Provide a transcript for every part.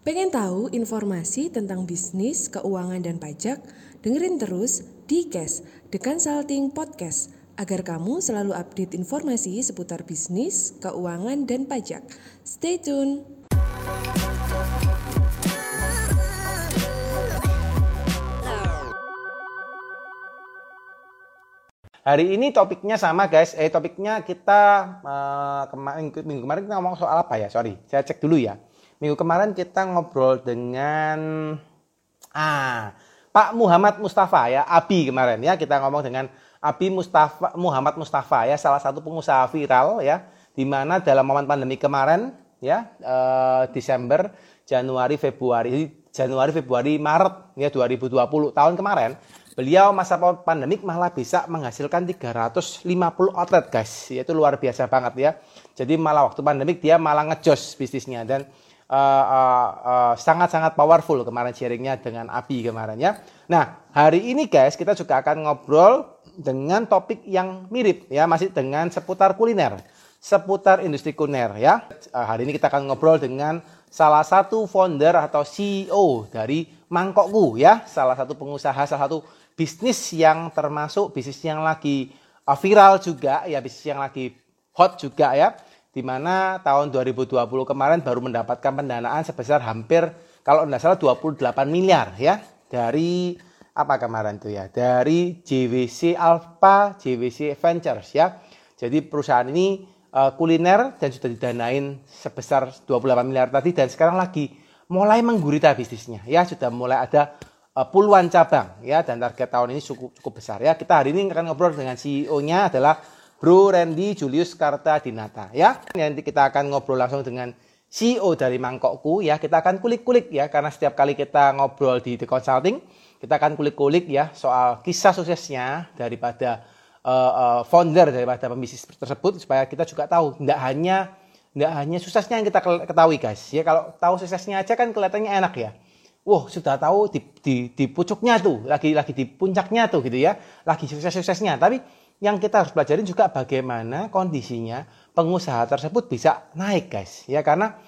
Pengen tahu informasi tentang bisnis, keuangan, dan pajak? Dengerin terus di Cash, The Consulting Podcast, agar kamu selalu update informasi seputar bisnis, keuangan, dan pajak. Stay tune! Hari ini topiknya sama guys, eh topiknya kita uh, kemarin minggu kemarin kita ngomong soal apa ya? Sorry, saya cek dulu ya. Minggu kemarin kita ngobrol dengan ah Pak Muhammad Mustafa ya, Abi kemarin ya kita ngomong dengan Abi Mustafa Muhammad Mustafa ya, salah satu pengusaha viral ya, di mana dalam momen pandemi kemarin ya uh, Desember, Januari, Februari, Januari, Februari, Maret ya 2020 tahun kemarin Beliau masa pandemik malah bisa menghasilkan 350 outlet guys. Itu luar biasa banget ya. Jadi malah waktu pandemik dia malah ngejos bisnisnya dan uh, uh, uh, powerful kemarin sharingnya dengan Abi kemarin ya. Nah hari ini guys kita juga akan ngobrol dengan topik yang mirip ya masih dengan seputar kuliner, seputar industri kuliner ya. Uh, hari ini kita akan ngobrol dengan salah satu founder atau CEO dari Mangkokku ya, salah satu pengusaha, salah satu bisnis yang termasuk bisnis yang lagi viral juga ya bisnis yang lagi hot juga ya di mana tahun 2020 kemarin baru mendapatkan pendanaan sebesar hampir kalau tidak salah 28 miliar ya. Dari apa kemarin itu ya? Dari JWC Alpha JWC Ventures ya. Jadi perusahaan ini uh, kuliner dan sudah didanain sebesar 28 miliar tadi dan sekarang lagi mulai menggurita bisnisnya ya. Sudah mulai ada uh, puluhan cabang ya. Dan target tahun ini cukup cukup besar ya. Kita hari ini akan ngobrol dengan CEO-nya adalah Bro Randy Julius Karta Dinata ya. Nanti kita akan ngobrol langsung dengan CEO dari Mangkokku ya. Kita akan kulik-kulik ya karena setiap kali kita ngobrol di The Consulting kita akan kulik-kulik ya soal kisah suksesnya daripada uh, uh, founder daripada pembisnis tersebut supaya kita juga tahu tidak hanya tidak hanya suksesnya yang kita ketahui guys ya kalau tahu suksesnya aja kan kelihatannya enak ya wah sudah tahu di, di, di pucuknya tuh, lagi lagi di puncaknya tuh gitu ya, lagi sukses-suksesnya. Tapi yang kita harus pelajarin juga bagaimana kondisinya pengusaha tersebut bisa naik guys. Ya karena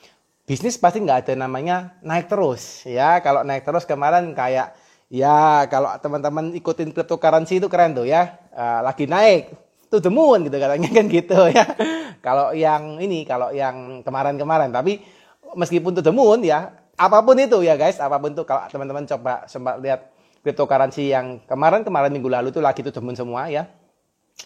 bisnis pasti nggak ada namanya naik terus. Ya kalau naik terus kemarin kayak ya kalau teman-teman ikutin cryptocurrency itu keren tuh ya. Uh, lagi naik. To the moon gitu katanya kan gitu ya. Kalau yang ini kalau yang kemarin-kemarin. Tapi meskipun to the moon ya apa pun itu ya guys, apa pun itu kalau teman-teman coba sempat lihat cryptocurrency yang kemarin-kemarin minggu lalu itu lagi tuh demun semua ya.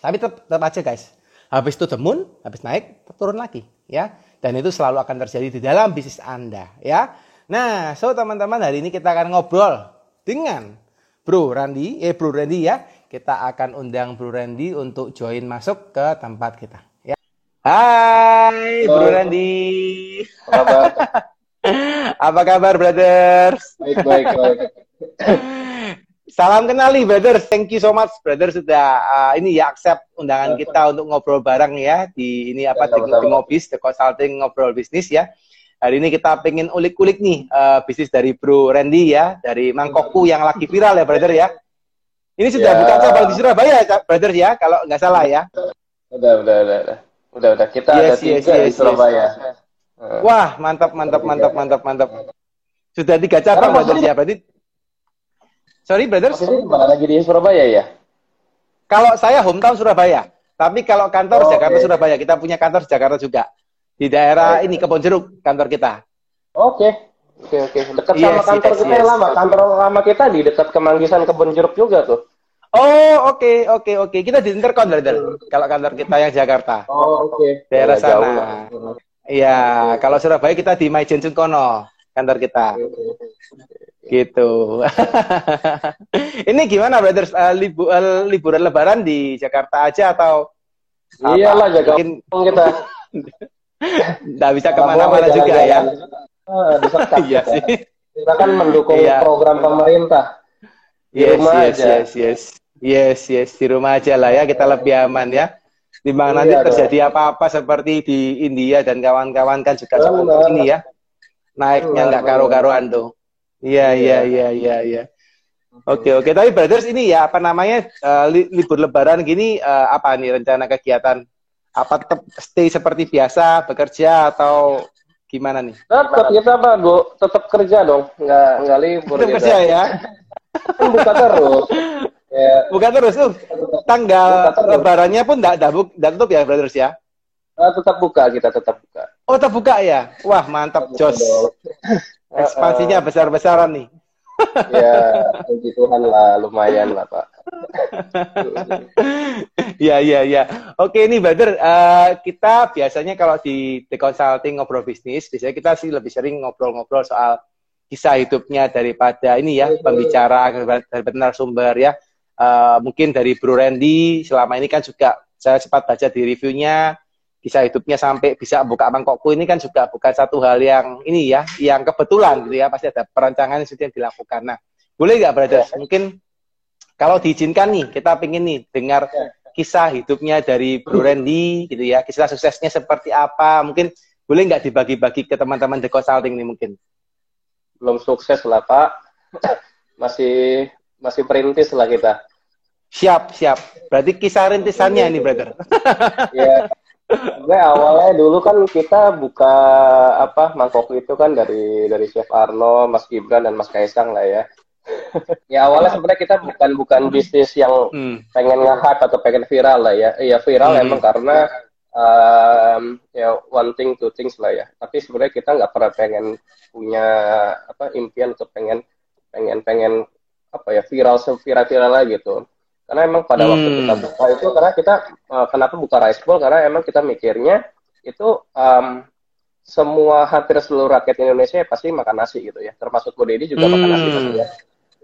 Tapi tetap, tetap aja guys. Habis itu demun, habis naik, turun lagi ya. Dan itu selalu akan terjadi di dalam bisnis Anda ya. Nah, so teman-teman hari ini kita akan ngobrol dengan Bro Randy, eh Bro Randy ya. Kita akan undang Bro Randy untuk join masuk ke tempat kita. Ya. Hai Bro Randy. Apa kabar, brothers? Baik, baik, baik. Salam kenal nih, brothers. Thank you so much, brothers sudah uh, ini ya accept undangan kita untuk ngobrol bareng ya di ini apa ya, di Ngobis, the consulting ngobrol bisnis ya. Hari ini kita pengen ulik-ulik nih uh, bisnis dari Bro Randy ya, dari Mangkokku yang lagi viral ya, brother ya. Ini sudah ya. buka cabang di Surabaya, brother ya, kalau nggak salah ya. Udah, udah, udah, udah. Udah, udah. Kita yes, ada tiga yes, yes, di Surabaya. Yes. Wah, mantap, mantap, mantap, mantap, mantap. Sudah tiga cabang berarti ya, berarti. Sorry, brothers. Mana lagi di Surabaya ya? Kalau saya hometown Surabaya, tapi kalau kantor oh, Jakarta okay. Surabaya, kita punya kantor Jakarta juga di daerah oh, ini Kebon Jeruk kantor kita. Oke, oke, oke. Dekat yes, sama kantor yes, kita yes. yang lama. Kantor lama kita di dekat Kemanggisan Kebon Jeruk juga tuh. Oh, oke, okay, oke, okay, oke. Okay. Kita di Intercon, brother. Kalau kantor kita yang Jakarta. Oh, oke. Okay. Daerah ya, sana. Jauh. Iya, kalau Surabaya kita di Maijen Kono, kantor kita. Gitu. Ini gimana, brothers? Uh, libu, uh, liburan Lebaran di Jakarta aja atau? Iyalah, jaga mungkin kita. Nggak bisa ke mana-mana juga ya. Ah, iya sih. Kita kan mendukung iya. program pemerintah. Di yes, rumah yes, aja. yes, yes. Yes, yes, di rumah aja lah ya, kita lebih aman ya. Timbang oh, nanti iya, terjadi apa-apa seperti di India dan kawan-kawan kan juga oh, ini ya. Naiknya nggak karo-karuan tuh. Iya, iya, iya, iya, iya. Oke, oke. Tapi brothers ini ya apa namanya uh, li libur lebaran gini uh, apa nih rencana kegiatan? Apa tetap stay seperti biasa bekerja atau Gimana nih? Tetap kita apa, Bu? Tetap kerja dong, nggak nggak libur. Tetap kerja ya. Kan buka terus. ya, Bukan terus tuh. Tanggal Buka terus. lebarannya pun enggak enggak tutup ya, Brothers ya. eh, tetap buka kita tetap buka. Oh, tetap buka ya. Wah, mantap, Jos. Ekspansinya besar-besaran nih. ya, puji Tuhan lah, lumayan lah Pak. ya, ya, ya. Oke, ini Brother, eh, kita biasanya kalau di The Consulting ngobrol bisnis, biasanya kita sih lebih sering ngobrol-ngobrol soal kisah hidupnya daripada ini ya, pembicara dari benar sumber ya. Eh, mungkin dari Bro Randy, selama ini kan juga saya sempat baca di reviewnya, kisah hidupnya sampai bisa buka mangkokku ini kan juga bukan satu hal yang ini ya, yang kebetulan gitu ya, pasti ada perancangan yang sudah dilakukan. Nah, boleh nggak Brothers? Mungkin kalau diizinkan nih, kita pengen nih dengar kisah hidupnya dari Bro Randy gitu ya, kisah suksesnya seperti apa, mungkin boleh nggak dibagi-bagi ke teman-teman The Consulting nih mungkin? Belum sukses lah Pak. Masih masih perintis lah kita. Siap, siap. Berarti kisah rintisannya ini, brother. ya gue awalnya dulu kan kita buka apa mangkok itu kan dari dari Chef Arno, Mas Gibran dan Mas Kaisang lah ya. ya awalnya sebenarnya kita bukan bukan bisnis yang Hmm. pengen nge-hype atau pengen viral lah ya. Iya viral Hmm. emang karena um, ya one thing two things lah ya. Tapi sebenarnya kita nggak pernah pengen punya apa impian untuk pengen pengen pengen apa ya viral seviral viral lah gitu. Karena emang pada waktu Hmm. kita buka itu karena kita uh, kenapa buka rice bowl karena emang kita mikirnya itu um, semua hampir seluruh rakyat Indonesia pasti makan nasi gitu ya. Termasuk Bu Dedi juga makan nasi Hmm. pasti ya.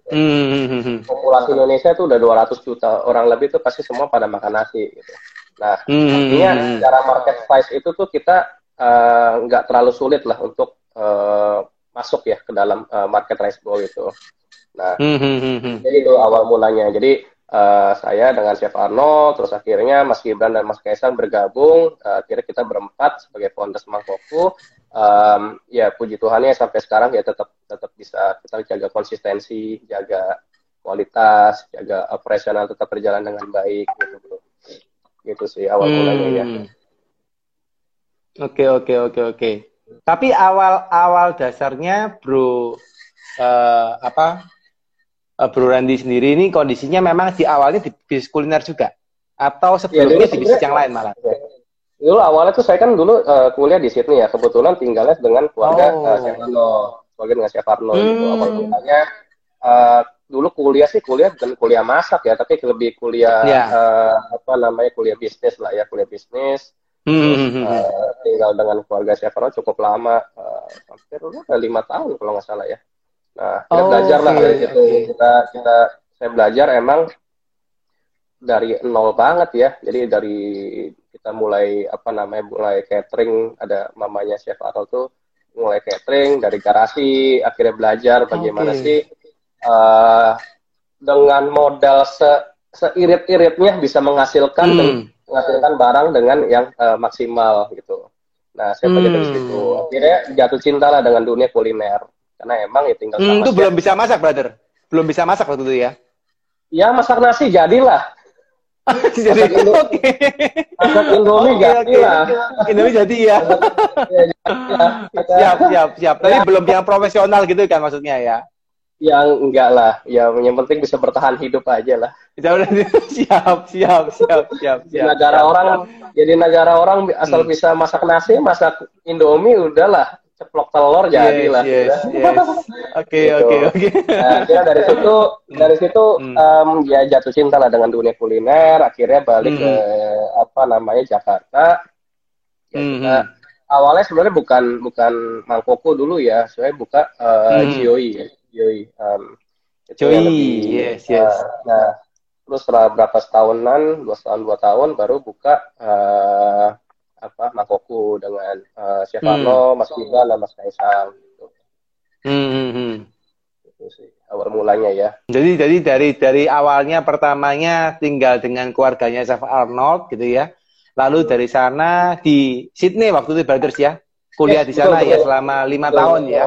Hmm, hmm, hmm, hmm. Populasi Indonesia itu udah 200 juta orang lebih tuh pasti semua pada makan nasi gitu. Nah, Hmm, hmm, artinya hmm, hmm. secara market size itu tuh kita uh, nggak terlalu sulit lah untuk uh, masuk ya ke dalam uh, market rice bowl itu. Nah, Hmm, hmm, hmm, hmm. jadi itu awal mulanya. Jadi eh, saya dengan Chef Arno, terus akhirnya Mas Gibran dan Mas Kaisang bergabung. Eh, akhirnya kita berempat sebagai founders Mangkokku. Em, ya puji Tuhan ya sampai sekarang ya tetap tetap bisa kita jaga konsistensi, jaga kualitas, jaga operasional tetap berjalan dengan baik gitu bro. Gitu sih awal mulanya ya. Hmm. Oke oke oke oke. Tapi awal awal dasarnya Bro eh, apa eh, Bro Randy sendiri ini kondisinya memang di awalnya di bisnis kuliner juga atau sebelumnya dulu di bisnis yang lain malah. Dulu awalnya tuh saya kan dulu eh, kuliah di Sydney ya, kebetulan tinggalnya dengan keluarga Oh. eh, Chef Arno, keluarga dengan Chef Arno gitu. Hmm. Awal mulanya eh, dulu kuliah sih kuliah bukan kuliah masak ya, tapi lebih kuliah Ya. eh, apa namanya kuliah bisnis lah ya, kuliah bisnis. Hmm, Terus eh, tinggal dengan keluarga Chef Arno cukup lama, eh, hampir udah lima tahun kalau nggak salah ya. Nah, kita Oh, belajar lah oke, dari situ. oke. Kita kita saya belajar emang dari nol banget ya. Jadi dari kita mulai apa namanya mulai catering ada mamanya chef Arnold tuh mulai catering dari garasi akhirnya belajar bagaimana Oke. sih eh, dengan modal se seirit-iritnya bisa menghasilkan Hmm. menghasilkan barang dengan yang eh, maksimal gitu. Nah, saya belajar dari Hmm. situ. Akhirnya jatuh cinta lah dengan dunia kuliner. Karena emang ya tinggal Hmm, itu chef. belum bisa masak, brother. Belum bisa masak waktu itu ya. Ya masak nasi jadilah. Jadi Masak Indo- oke. Masak Indomie Oke, jadi oke. lah. Indomie jadi ya. Ya, jadilah. Siap, siap, siap. Tapi belum yang profesional gitu kan maksudnya ya. Yang enggak lah. Ya yang penting bisa bertahan hidup aja lah. Ya siap, siap, siap, siap, siap. negara siap, orang jadi negara orang asal Hmm. bisa masak nasi, masak Indomie udahlah. Ceplok telur Yes, yes, Udah. yes. Oke, Gitu. oke, oke. Nah, akhirnya dari situ dari situ Hmm. em, ya jatuh cinta lah dengan dunia kuliner. Akhirnya balik Hmm. ke apa namanya Jakarta. Ya, Hmm, kita hmm. awalnya sebenarnya bukan bukan mangkoko dulu ya. Saya buka eh, Hmm. Jioi ya. Em, itu Joy, lebih, yes, yes. eh, nah, terus setelah berapa setahunan, dua tahun dua tahun baru buka eh, apa mangkoko dengan eh, Chef Hmm. Mas Gibran, dan Mas Kaisang. Gitu. Hmm, hmm, hmm. Itu sih awal mulanya ya. Jadi, jadi dari dari awalnya pertamanya tinggal dengan keluarganya Chef Arnold gitu ya. Lalu dari sana di Sydney waktu itu Brothers ya. Kuliah Yes, di sana betul, ya betul. selama lima Betul. tahun ya.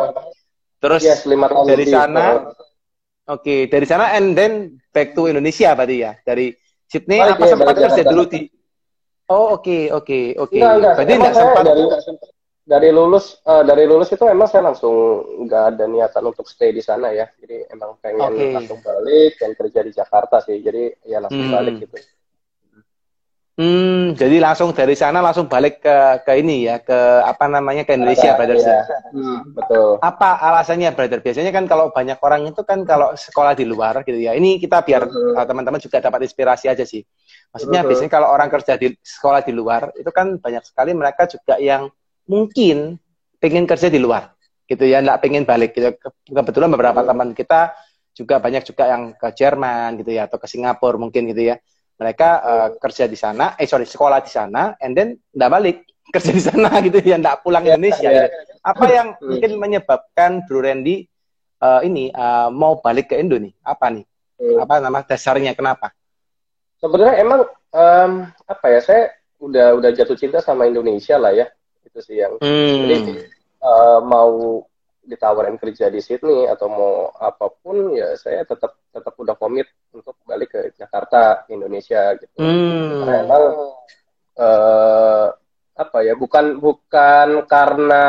Terus Yes, tahun dari lebih. sana, oke, dari sana and then back to Indonesia berarti ya. Dari Sydney Balik apa ya, sempat dari kerja dulu di Oh, oke, oke, oke. Enggak saya sempat dari dari lulus uh, dari lulus itu emang saya langsung nggak ada niatan untuk stay di sana ya jadi emang pengen okay. langsung balik dan kerja di Jakarta sih jadi ya langsung hmm. balik gitu Hmm, jadi langsung dari sana langsung balik ke ke ini ya, ke apa namanya ke Indonesia, brother. Ya. Hmm, betul. Apa alasannya, brother? Biasanya kan kalau banyak orang itu kan kalau sekolah di luar gitu ya. Ini kita biar teman-teman juga dapat inspirasi aja sih. Maksudnya biasanya kalau orang kerja di sekolah di luar itu kan banyak sekali mereka juga yang mungkin pengen kerja di luar gitu ya nggak pengen balik gitu. Kebetulan beberapa teman kita juga banyak juga yang ke Jerman gitu ya atau ke Singapura mungkin gitu ya. Mereka uh, kerja di sana eh sorry sekolah di sana and then nggak balik kerja di sana gitu ya nggak pulang iya, Indonesia ya, gitu. apa yang hmm. mungkin menyebabkan Bro Randy uh, ini uh, mau balik ke Indo nih? Apa nih? Apa nama dasarnya? Kenapa sebenarnya emang um, apa ya saya udah udah jatuh cinta sama Indonesia lah ya itu sih yang hmm. jadi uh, mau ditawarin kerja di Sydney atau mau apa pun ya saya tetap tetap udah komit untuk balik ke Jakarta Indonesia gitu hmm. karena emang uh, apa ya bukan bukan karena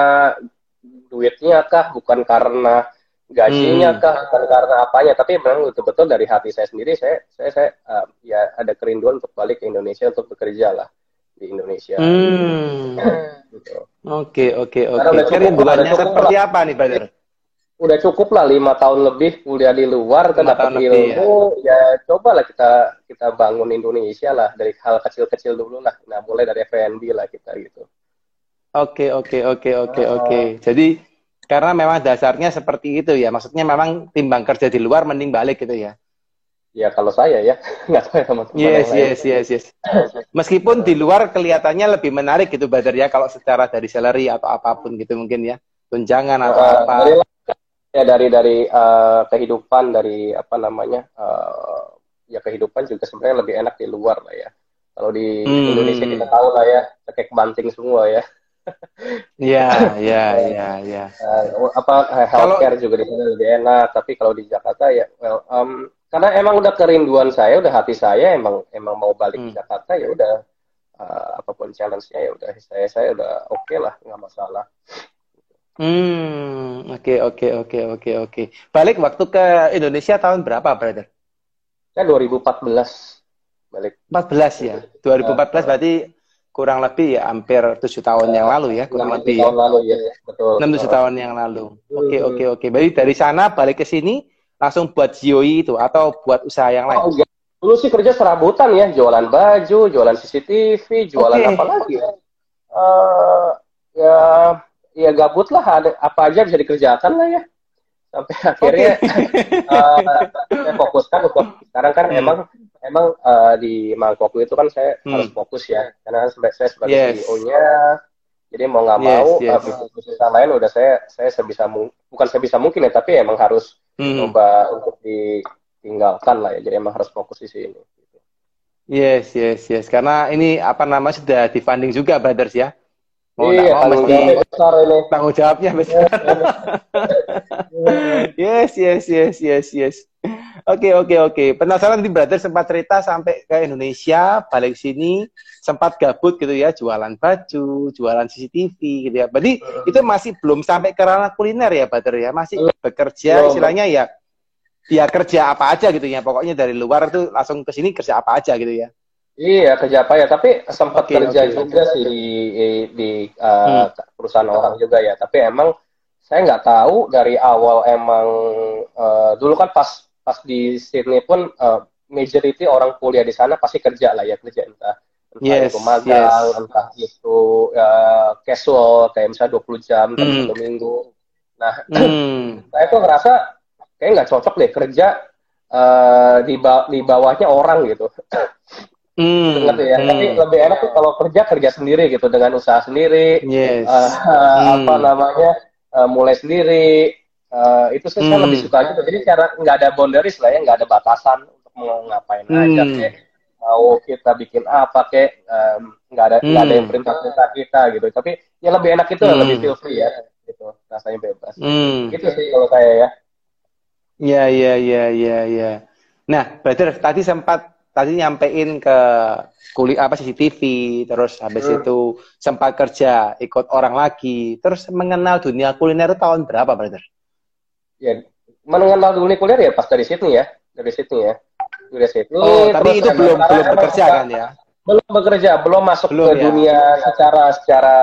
duitnya kah bukan karena gajinya hmm. kah bukan karena apanya tapi memang betul-betul dari hati saya sendiri saya saya saya uh, ya ada kerinduan untuk balik ke Indonesia untuk bekerja lah di Indonesia. Hmm. Gitu. Oke oke oke. Kerinduannya seperti lah. apa nih, Brother? Udah cukup lah lima tahun lebih kuliah di luar, kita dapat ilmu, ya. ya cobalah kita kita bangun Indonesia lah dari hal kecil-kecil dulu lah. Nah mulai dari FNB lah kita gitu. Oke oke oke oke oh. oke. Jadi karena memang dasarnya seperti itu ya, maksudnya memang timbang kerja di luar mending balik gitu ya. Ya kalau saya ya, nggak tahu ya teman-teman. Yes, yes, yes, yes. Meskipun di luar kelihatannya lebih menarik gitu, Badar ya, kalau secara dari salary atau apa pun gitu mungkin ya, tunjangan atau uh, apa. Dari, ya dari dari uh, kehidupan dari apa namanya, uh, ya kehidupan juga sebenarnya lebih enak di luar lah ya. Kalau di hmm. Indonesia kita tahu lah ya, kayak banting semua ya. Iya, iya, iya, iya. Apa healthcare kalau, juga di sana lebih enak, tapi kalau di Jakarta ya, well, um, karena emang udah kerinduan saya, udah hati saya emang emang mau balik hmm. ke Jakarta ya udah uh, apa pun challenge-nya ya udah saya saya udah oke okay lah nggak masalah. Hmm, oke okay, oke okay, oke okay, oke oke. Balik waktu ke Indonesia tahun berapa, brother? Saya 2014 balik. 14 ya. 2014 uh, berarti kurang lebih ya hampir tujuh tahun yang lalu ya, kurang lebih. Tahun ya. lalu ya, betul. Enam tujuh tahun yang lalu. Oke oke oke. Berarti dari sana balik ke sini langsung buat GOI itu atau buat usaha yang lain? Oh, enggak. Dulu sih kerja serabutan ya, jualan baju, jualan CCTV, jualan okay. apa lagi ya? Uh, ya, ya gabut lah, ada apa aja bisa dikerjakan lah ya. Sampai akhirnya okay. uh, eh, saya fokuskan untuk sekarang kan hmm. emang emang uh, di Mangkok itu kan saya hmm. harus fokus ya, karena saya sebagai yes. CEO-nya jadi mau nggak mau yes. Uh, bisnis lain udah saya saya sebisa mungkin bukan sebisa mungkin ya tapi emang harus hmm. coba untuk ditinggalkan lah ya. Jadi emang harus fokus di sini. Yes, yes, yes. Karena ini apa nama sudah difunding juga, brothers ya. Mau iya, mau mesti besar ini. tanggung jawabnya besar. yes, yes, yes, yes, yes. Oke, oke, oke. Penasaran di brother sempat cerita sampai ke Indonesia, balik sini, sempat gabut gitu ya, jualan baju, jualan CCTV gitu ya. Berarti uh. itu masih belum sampai ke ranah kuliner ya, brother ya. Masih uh. bekerja, istilahnya ya, ya kerja apa aja gitu ya. Pokoknya dari luar tuh langsung ke sini kerja apa aja gitu ya. Iya kerja apa ya, tapi sempat okay, kerja okay. juga sih di di uh, hmm. perusahaan orang juga ya. Tapi emang saya nggak tahu dari awal emang uh, dulu kan pas pas di Sydney pun uh, majority orang kuliah di sana pasti kerja lah ya kerja entah entah yes, itu magang, yes. entah itu uh, casual kayak misalnya 20 jam hmm. satu minggu. Nah, hmm. saya tuh ngerasa kayak nggak cocok deh kerja uh, di ba di bawahnya orang gitu. Hmm, ya. Hmm. Tapi lebih enak tuh kalau kerja kerja sendiri gitu dengan usaha sendiri, yes. uh, hmm. apa namanya uh, mulai sendiri. Uh, itu saya, hmm. lebih suka gitu. Jadi cara nggak ada boundaries lah ya, nggak ada batasan untuk mau ngapain hmm. aja kayak mau kita bikin apa kayak nggak um, ada nggak hmm. ada yang perintah perintah kita gitu. Tapi yang lebih enak itu hmm. lebih feel free ya, gitu rasanya bebas. Hmm. Gitu sih kalau saya ya. Ya ya ya ya ya. Nah, berarti tadi sempat tadi nyampein ke kulit apa CCTV, terus habis Hmm. itu sempat kerja, ikut orang lagi, terus mengenal dunia kuliner itu tahun berapa, brother? Ya, mengenal dunia kuliah ya pas dari Sydney ya, dari Sydney ya. Dari Sydney. Oh, tapi itu belum belum bekerja kan ya? belum bekerja, belum masuk Belum ke ya? dunia secara secara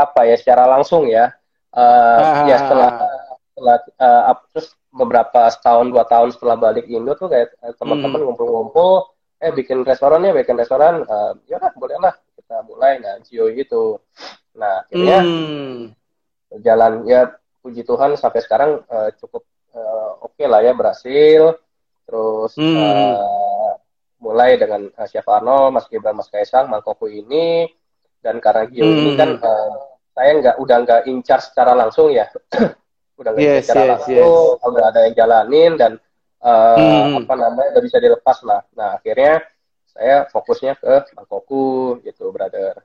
apa ya, secara langsung ya. Eh, Ah, ya ah, setelah ah. setelah eh, ap- terus beberapa setahun dua tahun setelah balik Indo tuh kayak eh, teman-teman Hmm. ngumpul-ngumpul, eh bikin restoran ya, bikin restoran, eh, ya lah boleh lah kita mulai nah Gio itu. Nah akhirnya Hmm. jalan ya puji Tuhan sampai sekarang eh, cukup eh, oke lah ya berhasil. Terus Hmm. eh, mulai dengan eh, Chef Arno, Mas Gibran, Mas Kaisang, Mangkoko ini dan karena Gio ini Hmm. kan eh, saya nggak udah nggak incar secara langsung ya, udah nggak Yes, secara yes, langsung, udah ada yang jalanin dan eh, Hmm. apa namanya udah bisa dilepas lah. Nah akhirnya saya fokusnya ke Mangkoko gitu, brother.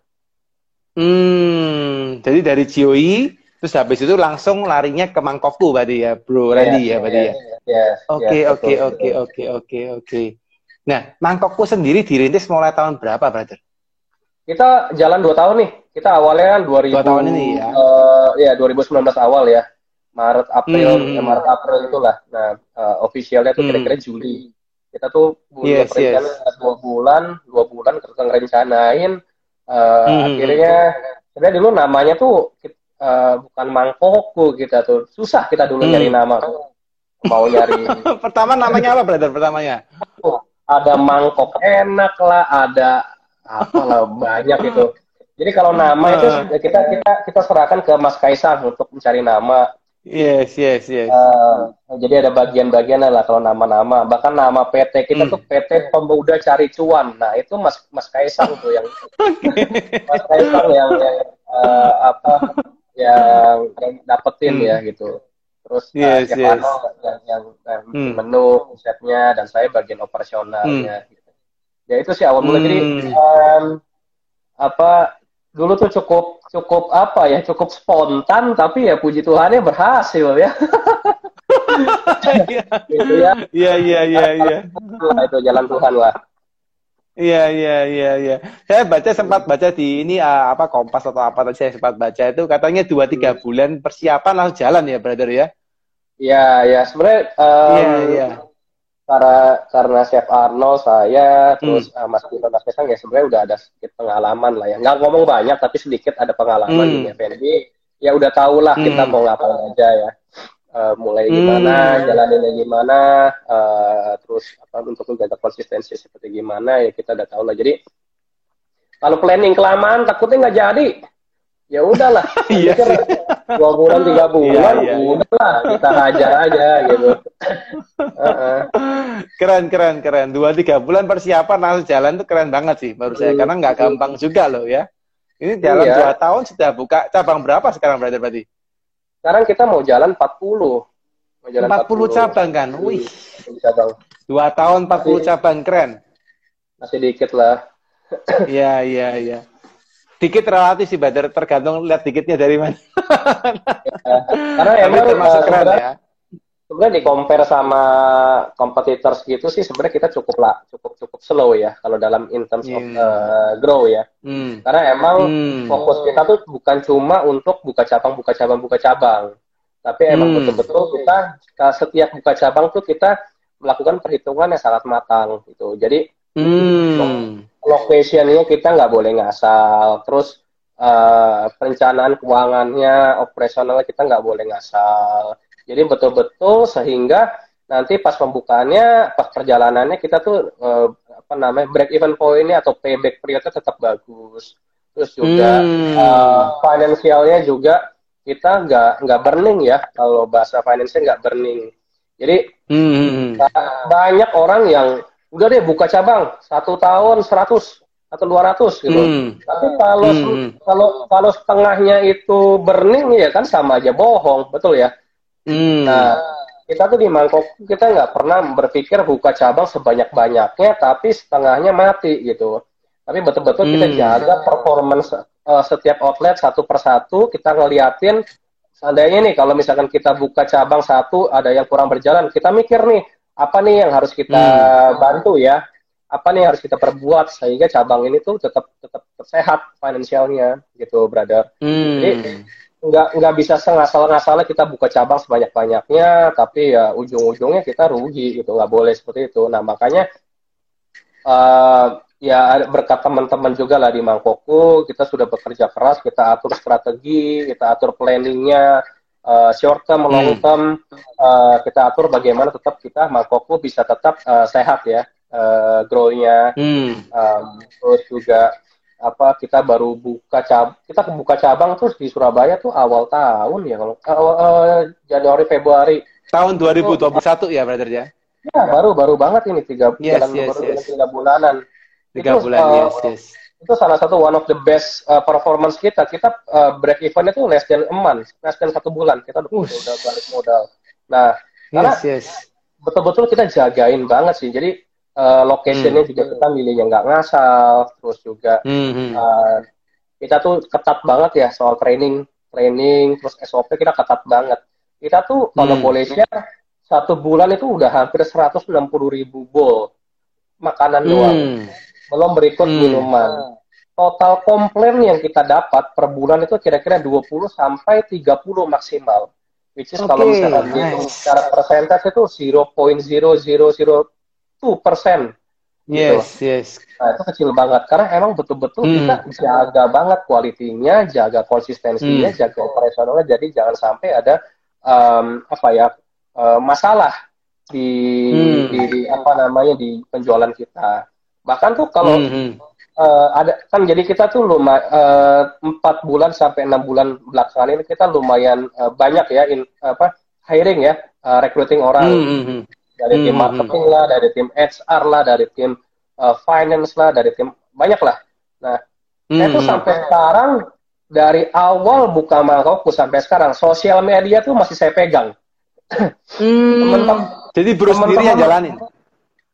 Hmm, jadi dari GOI, terus habis itu langsung larinya ke Mangkokku berarti ya, Bro Randy ya berarti ya. Yes, Oke, oke, oke, oke, oke, oke. Nah, Mangkokku sendiri dirintis mulai tahun berapa, brother? Kita jalan dua tahun nih. Kita awalnya kan 2000 Dua tahun ini ya? eh, ya 2019 awal ya. Maret April Hmm. ya, Maret April itulah. Nah, eh, officialnya tuh Hmm. kira-kira Juli. Kita tuh bulan Yes, perencanaan yes. dua bulan, dua bulan kita ngerencanain. eh, Hmm. Akhirnya sebenarnya dulu namanya tuh eh, bukan Mangkokku kita tuh. Susah kita dulu Hmm. nyari nama. Mau nyari Pertama namanya apa, brother? Pertamanya? ada mangkok enak lah, ada apalah banyak itu. Jadi kalau nama itu kita kita kita serahkan ke Mas Kaisang untuk mencari nama. Yes, yes, yes. Eh, jadi ada bagian-bagian lah kalau nama-nama. Bahkan nama PT kita Hmm. tuh PT Pemuda Cari Cuan. Nah itu Mas Mas Kaisang tuh yang Mas Kaisang yang, yang eh, apa yang, yang dapetin Hmm. ya gitu. Terus eh, Yes, Chef yes. Yang, yang Hmm. menu konsepnya dan saya bagian operasionalnya. Gitu. Ya itu sih awal mula. Jadi Hmm. em, apa dulu tuh cukup cukup apa ya cukup spontan tapi ya puji Tuhannya berhasil ya. gitu ya. Iya, iya, iya, iya. Nah, itu jalan Tuhan lah. Iya, iya, iya, iya. Saya baca sempat baca di ini ah, apa Kompas atau apa tadi saya sempat baca itu katanya dua tiga bulan persiapan langsung jalan ya, brother ya. Iya, ya sebenarnya em, Iya, iya. Karena karena Chef Arnold saya Hmm. terus eh, Mas Tito Mas Kesang ya sebenarnya udah ada sedikit pengalaman lah ya nggak ngomong banyak tapi sedikit ada pengalaman Hmm. di F&B ya udah tau lah kita Hmm. mau ngapain aja ya Eh, mulai gimana Hmm. jalaninnya gimana eh, terus apa untuk menjaga konsistensi seperti gimana ya kita udah tahu lah jadi kalau planning kelamaan takutnya nggak jadi ya udahlah Iya sih. Dua bulan tiga bulan iya, iya. udahlah kita hajar aja gitu Heeh. Keren, keren, keren. Dua tiga bulan persiapan langsung jalan tuh keren banget sih menurut saya Hmm. karena nggak gampang juga loh ya. Ini dalam Iya. dua tahun sudah buka cabang berapa sekarang brother berarti? Sekarang kita mau jalan 40. Mau jalan 40 cabang kan? Wih, 40 cabang. dua tahun 40 cabang keren. Masih dikit lah. Iya, iya, iya. Dikit relatif sih, brother. Tergantung lihat dikitnya dari mana. Karena Tapi emang termasuk eh, keren ya. sebenarnya di compare sama competitors gitu sih sebenarnya kita cukup lah, cukup cukup slow ya kalau dalam in terms of Iya. eh, grow ya. Hmm. Karena emang Hmm. fokus kita tuh bukan cuma untuk buka cabang, buka cabang, buka cabang. Tapi emang Hmm. betul-betul kita, kita setiap buka cabang tuh kita melakukan perhitungan yang sangat matang gitu. Jadi Hmm. locationnya kita nggak boleh ngasal terus eh, perencanaan keuangannya operasionalnya kita nggak boleh ngasal jadi betul-betul sehingga nanti pas pembukaannya pas perjalanannya kita tuh eh, apa namanya break even pointnya atau payback periodnya tetap bagus terus juga Hmm. eh, finansialnya juga kita nggak nggak burning ya kalau bahasa financial nggak burning jadi Hmm. Ba- banyak orang yang udah deh buka cabang satu tahun 100 atau 200 gitu. Hmm. Tapi kalau Hmm. kalau kalau setengahnya itu burning ya kan sama aja bohong, betul ya. Hmm. Nah, kita tuh di Mangkok kita nggak pernah berpikir buka cabang sebanyak-banyaknya tapi setengahnya mati gitu. Tapi betul-betul kita Hmm. jaga performance eh, setiap outlet satu persatu, kita ngeliatin seandainya nih kalau misalkan kita buka cabang satu ada yang kurang berjalan, kita mikir nih apa nih yang harus kita Hmm. bantu ya? apa nih yang harus kita perbuat sehingga cabang ini tuh tetap tetap sehat finansialnya gitu brother Hmm. Jadi, nggak nggak bisa sengasal-ngasalnya kita buka cabang sebanyak-banyaknya tapi ya ujung-ujungnya kita rugi gitu nggak boleh seperti itu nah makanya eh, ya berkat teman-teman juga lah di Mangkoko kita sudah bekerja keras kita atur strategi kita atur planningnya eh, short term long Hmm. term eh, kita atur bagaimana tetap kita Mangkoko bisa tetap eh, sehat ya eh, grow-nya Hmm. Um, terus juga apa kita baru buka cab kita buka cabang terus di Surabaya tuh awal tahun ya kalau awal eh, Januari Februari Tahun 2021 ya, brother ya. ya baru baru banget ini tiga Yes, jalan yes, baru yes. tiga bulanan Tiga Itu, bulan, uh, yes, yes. Itu salah satu one of the best uh, performance kita kita uh, break even itu less than a month less than satu bulan kita udah, udah balik modal nah karena Yes, yes. betul-betul kita jagain banget sih jadi uh, locationnya juga kita milihnya nggak ngasal terus juga Hmm, hmm. Uh, kita tuh ketat banget ya soal training, training, terus SOP kita ketat banget. Kita tuh kalau Hmm. boleh share satu bulan itu udah hampir 160 ribu bowl makanan doang, Hmm. Belum berikut Hmm. minuman. Total komplain yang kita dapat per bulan itu kira-kira 20 sampai 30 maksimal. Which is kalau Oke, misalkan dihitung nice. secara persentase itu 0.0002 persen. Yes, yes. Nah, itu kecil banget karena emang betul-betul Hmm. kita jaga banget kualitinya, jaga konsistensinya, Hmm. jaga operasionalnya. Jadi jangan sampai ada em, apa ya eh, masalah di, Hmm. di di apa namanya di penjualan kita. Bahkan tuh kalau Hmm, hmm. eh, ada kan jadi kita tuh lumayan empat bulan sampai enam bulan belakangan ini kita lumayan eh, banyak ya in, apa hiring ya, eh, recruiting orang Hmm, hmm, hmm. dari tim Hmm, marketing lah, dari tim HR lah, dari tim uh, finance lah, dari tim banyak lah. Nah, saya tuh Hmm, sampai sekarang dari awal buka Mangkokku sampai sekarang sosial media tuh masih saya pegang. Hmm. Jadi bro sendiri yang jalanin.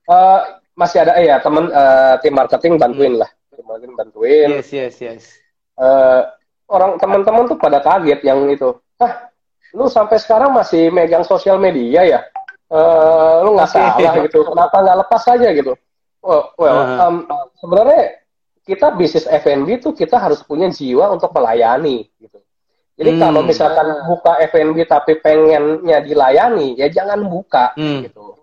Uh, masih ada ya temen uh, tim marketing bantuin lah, tim marketing bantuin. Yes, yes, yes. Uh, orang teman-teman tuh pada kaget yang itu. Ah, lu sampai sekarang masih megang sosial media ya? Eh, lu nggak Oke. salah gitu. Kenapa nggak lepas aja gitu? Well, well Uh-huh. um, sebenarnya kita bisnis F&B tuh kita harus punya jiwa untuk melayani gitu. Jadi Hmm. kalau misalkan buka F&B tapi pengennya dilayani, ya jangan buka Hmm. gitu.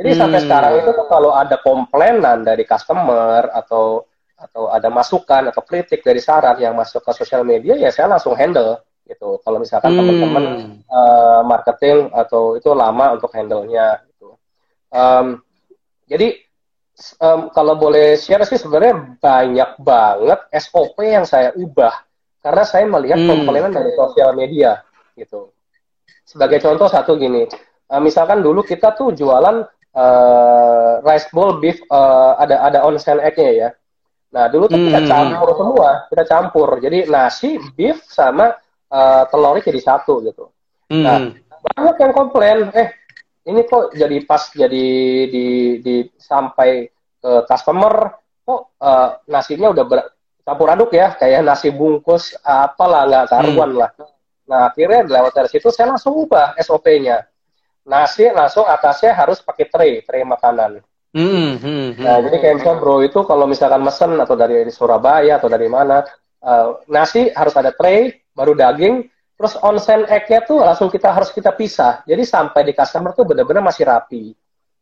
Jadi sampai Hmm. sekarang itu tuh kalau ada komplainan dari customer atau atau ada masukan atau kritik dari saran yang masuk ke sosial media, ya saya langsung handle gitu. Kalau misalkan Hmm. teman-teman eh, marketing atau itu lama untuk handle-nya gitu. Em, jadi em, kalau boleh share sih sebenarnya banyak banget SOP yang saya ubah karena saya melihat Hmm. komplainan dari sosial media gitu. Sebagai contoh satu gini, eh, misalkan dulu kita tuh jualan eh, rice bowl beef eh, ada ada onsen egg-nya ya. Nah dulu tuh kita Hmm. campur semua, kita campur. Jadi nasi, beef sama eh, telurnya jadi satu gitu Hmm. Nah, banyak yang komplain eh ini kok jadi pas jadi di, di sampai ke customer kok eh, nasinya udah ber, campur aduk ya kayak nasi bungkus apalah nggak karuan lah nah akhirnya lewat dari situ saya langsung ubah SOP-nya nasi langsung atasnya harus pakai tray tray makanan Hmm, hmm. Nah, jadi kayak misalnya bro itu kalau misalkan mesen atau dari Surabaya atau dari mana, eh, nasi harus ada tray, baru daging, terus onsen egg-nya tuh langsung kita harus kita pisah. Jadi sampai di customer tuh benar-benar masih rapi,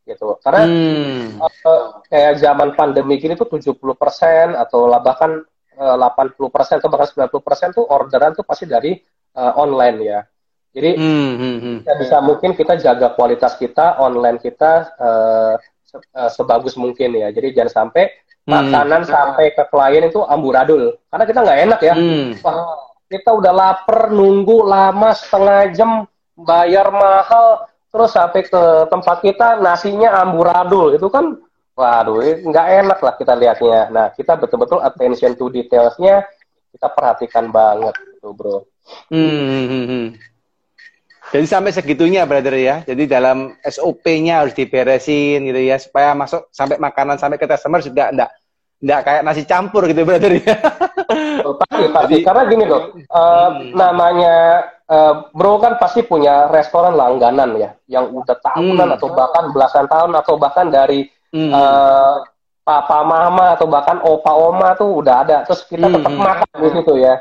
gitu. Karena Hmm. eh, kayak zaman pandemi gini tuh 70% atau lah bahkan eh, 80% atau bahkan 90% tuh orderan tuh pasti dari eh, online ya. Jadi Hmm, hmm, hmm. bisa mungkin kita jaga kualitas kita online kita eh, se- eh, sebagus mungkin ya jadi jangan sampai Hmm. makanan sampai ke klien itu amburadul karena kita nggak enak ya Hmm. Wah, kita udah lapar nunggu lama setengah jam bayar mahal terus sampai ke tempat kita nasinya amburadul itu kan waduh nggak enak lah kita lihatnya nah kita betul-betul attention to detailsnya kita perhatikan banget gitu bro Hmm, hmm, hmm, hmm. Jadi sampai segitunya, brother ya. Jadi dalam SOP-nya harus diberesin gitu ya, supaya masuk sampai makanan sampai ke customer juga enggak enggak kayak nasi campur gitu, brother ya. Oh, pasti pasti Jadi- karena gini loh eh, namanya eh, bro kan pasti punya restoran langganan ya yang udah tahunan Hmm. atau bahkan belasan tahun atau bahkan dari Hmm. eh, papa mama atau bahkan opa oma tuh udah ada terus kita Hmm, tetap hmm. makan di situ ya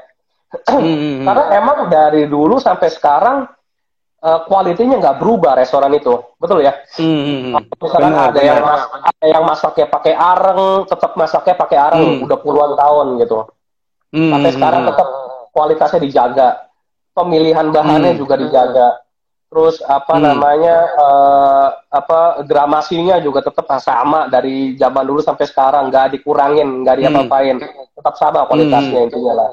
Hmm, hmm, hmm. karena emang dari dulu sampai sekarang eh, kualitinya nggak berubah restoran itu betul ya Hmm, hmm, hmm. misalkan Benar, ada yang benar. mas- ada yang masaknya pakai areng tetap masaknya pakai areng Hmm. udah puluhan tahun gitu Hmm, sampai hmm, sekarang hmm. tetap kualitasnya dijaga pemilihan bahannya Hmm. juga dijaga terus apa Hmm. namanya eh, apa gramasinya juga tetap sama dari zaman dulu sampai sekarang nggak dikurangin nggak Hmm. diapa-apain tetap sama kualitasnya intinya lah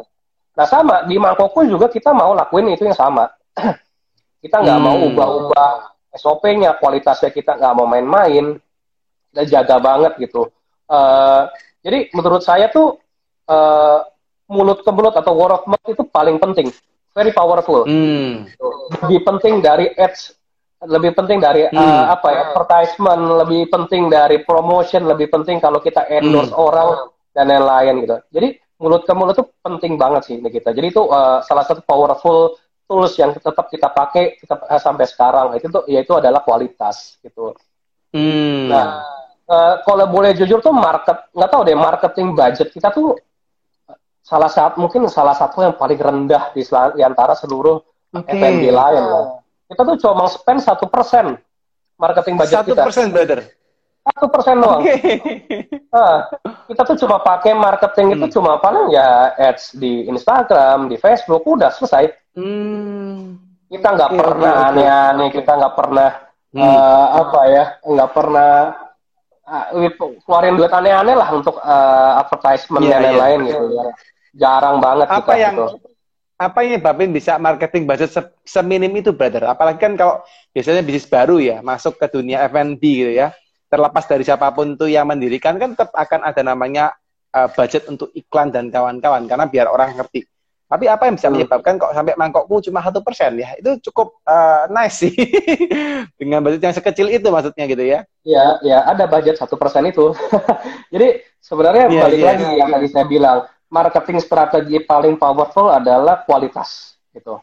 nah sama di mangkokku juga kita mau lakuin itu yang sama kita nggak mau Hmm. ubah-ubah SOP-nya kualitasnya kita nggak mau main-main kita jaga banget gitu Eh, jadi menurut saya tuh eh, mulut ke mulut atau word of mouth itu paling penting very powerful Hmm. lebih penting dari ads lebih penting dari Hmm. uh, apa ya advertisement lebih penting dari promotion lebih penting kalau kita endorse Hmm. orang dan lain-lain gitu jadi mulut ke mulut itu penting banget sih ini kita jadi itu uh, salah satu powerful tools yang tetap kita pakai kita uh, sampai sekarang itu tuh yaitu adalah kualitas gitu Hmm. Nah, eh, kalau boleh jujur tuh market nggak tahu deh marketing budget kita tuh salah satu mungkin salah satu yang paling rendah di, di antara seluruh Oke. F&B lain. lah. Kita tuh cuma spend satu persen marketing budget Satu kita. persen, brother. Satu persen doang. Oke. Nah, kita tuh cuma pakai marketing itu Hmm. cuma paling ya ads di Instagram, di Facebook, udah selesai. Hmm. Kita nggak Oke, pernah oke. aneh-aneh, kita nggak pernah Hmm. eh, apa ya, nggak pernah ah, keluarin duit aneh-aneh lah untuk eh, advertisement Iya, dan iya. lain-lain gitu ya. Jarang banget Apa kita yang gitu. apa yang nyebabin bisa marketing budget se- seminim itu, brother? Apalagi kan kalau biasanya bisnis baru ya, masuk ke dunia F&B gitu ya. Terlepas dari siapa pun tuh yang mendirikan kan tetap akan ada namanya uh, budget untuk iklan dan kawan-kawan karena biar orang ngerti. Tapi apa yang bisa Hmm. menyebabkan kok sampai mangkokku cuma satu persen ya? Itu cukup uh, nice sih dengan budget yang sekecil itu maksudnya gitu ya. Ya, ya ada budget satu persen itu. Jadi sebenarnya Iya, balik iya. lagi yang tadi saya bilang, marketing strategi paling powerful adalah kualitas gitu.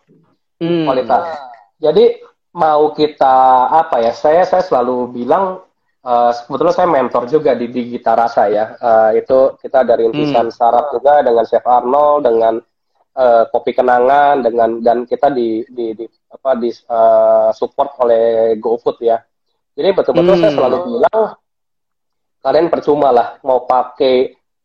Hmm. kualitas. Jadi mau kita apa ya? Saya saya selalu bilang eh, sebetulnya saya mentor juga di Digita Rasa ya. Eh, itu kita dari rintisan Hmm. saraf juga dengan Chef Arnold dengan eh, kopi kenangan dengan dan kita di di, di apa di eh, support oleh GoFood ya. Jadi betul-betul Hmm. saya selalu bilang kalian percuma lah mau pakai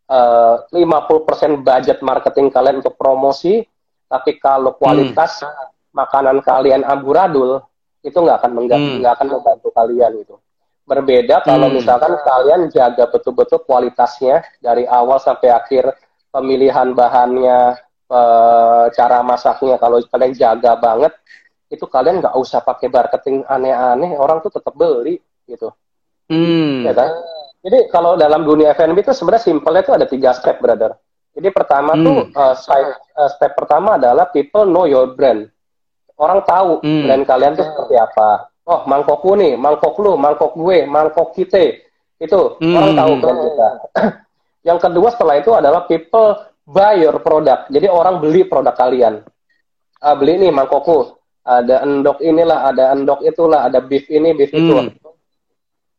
eh, 50% budget marketing kalian untuk promosi, tapi kalau kualitas makanan kalian amburadul itu nggak akan Hmm. nggak akan membantu kalian gitu. Berbeda kalau Hmm. misalkan kalian jaga betul-betul kualitasnya dari awal sampai akhir pemilihan bahannya, eh, cara masaknya kalau kalian jaga banget itu kalian nggak usah pakai marketing aneh-aneh orang tuh tetap beli gitu Hmm. ya kan? Jadi kalau dalam dunia F&B itu sebenarnya simpelnya itu ada tiga step, brother. Jadi pertama Hmm. tuh uh, side- uh, step pertama adalah people know your brand. Orang tahu Hmm. brand kalian tuh seperti apa. Oh, mangkokku nih, mangkok lu, mangkok gue, mangkok kita. Itu Hmm. orang tahu brand kita. Yang kedua setelah itu adalah people buy your product. Jadi orang beli produk kalian. Ah, beli nih mangkokku. Ada endok inilah, ada endok itulah, ada beef ini, beef itu. Hmm.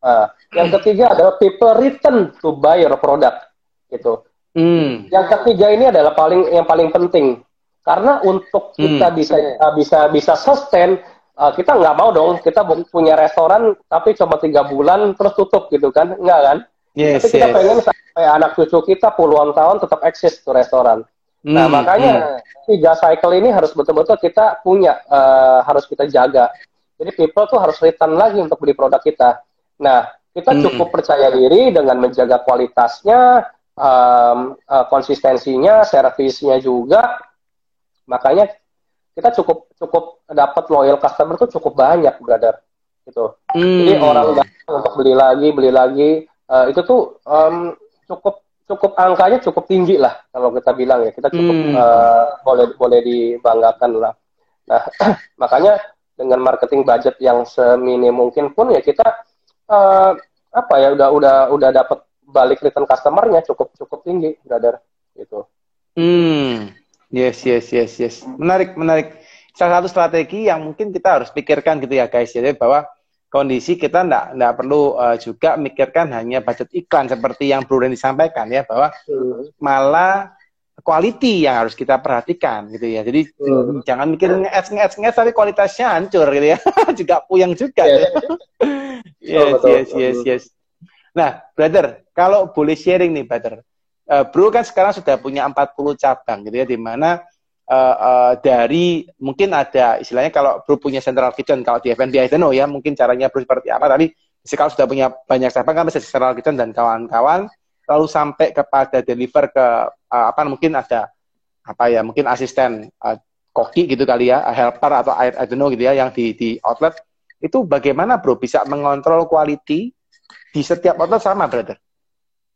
Ah, yang ketiga adalah people return to buy your product gitu. Hmm. Yang ketiga ini adalah paling yang paling penting karena untuk kita Hmm. bisa uh, bisa bisa sustain uh, kita nggak mau dong kita punya restoran tapi cuma tiga bulan terus tutup gitu kan nggak kan? Yes, tapi kita yes. pengen sampai anak cucu kita puluhan tahun tetap eksis tuh restoran. Nah Hmm, makanya tiga cycle ini harus betul-betul kita punya uh, harus kita jaga. Jadi people tuh harus return lagi untuk beli produk kita. Nah, kita Hmm. cukup percaya diri dengan menjaga kualitasnya, um, uh, konsistensinya, servisnya juga. Makanya kita cukup cukup dapat loyal customer tuh cukup banyak, brother. Gitu. Hmm. Jadi orang datang untuk beli lagi, beli lagi, uh, itu tuh um, cukup cukup angkanya cukup tinggi lah kalau kita bilang ya. Kita cukup Hmm. uh, boleh boleh dibanggakan lah. Nah, makanya dengan marketing budget yang seminim mungkin pun ya kita uh, apa ya udah udah udah dapat balik return customernya cukup cukup tinggi, brother. Gitu. Hmm. Yes, yes, yes, yes. Menarik, menarik. Salah satu strategi yang mungkin kita harus pikirkan gitu ya guys. Jadi bahwa kondisi kita tidak tidak perlu uh, juga mikirkan hanya budget iklan seperti yang Bro Randy sampaikan ya bahwa hmm. malah quality yang harus kita perhatikan gitu ya. Jadi hmm. jangan mikir nge-ads nge-ads nge tapi kualitasnya hancur gitu ya. juga puyeng juga. Yeah. yes, oh, yes, yes, yes. Nah, brother, kalau boleh sharing nih, brother. Uh, bro kan sekarang sudah punya 40 cabang gitu ya di mana uh, uh, dari mungkin ada istilahnya kalau bro punya central kitchen kalau di FNB I don't know ya mungkin caranya bro seperti apa tapi sekarang sudah punya banyak cabang kan bisa central kitchen dan kawan-kawan lalu sampai kepada deliver ke uh, apa mungkin ada apa ya mungkin asisten uh, koki gitu kali ya helper atau I, I don't know gitu ya yang di di outlet itu bagaimana bro bisa mengontrol quality di setiap outlet sama brother?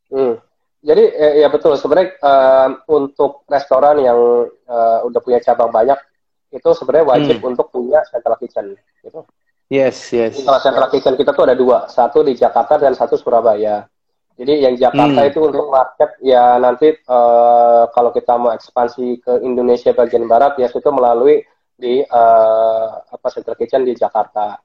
Hmm. Jadi eh, ya betul sebenarnya uh, untuk restoran yang uh, udah punya cabang banyak itu sebenarnya wajib hmm. untuk punya central kitchen gitu. Yes, yes. Kalau central kitchen kita tuh ada dua, satu di Jakarta dan satu Surabaya. Jadi yang Jakarta hmm. itu untuk market ya nanti uh, kalau kita mau ekspansi ke Indonesia bagian barat ya itu melalui di uh, apa central kitchen di Jakarta.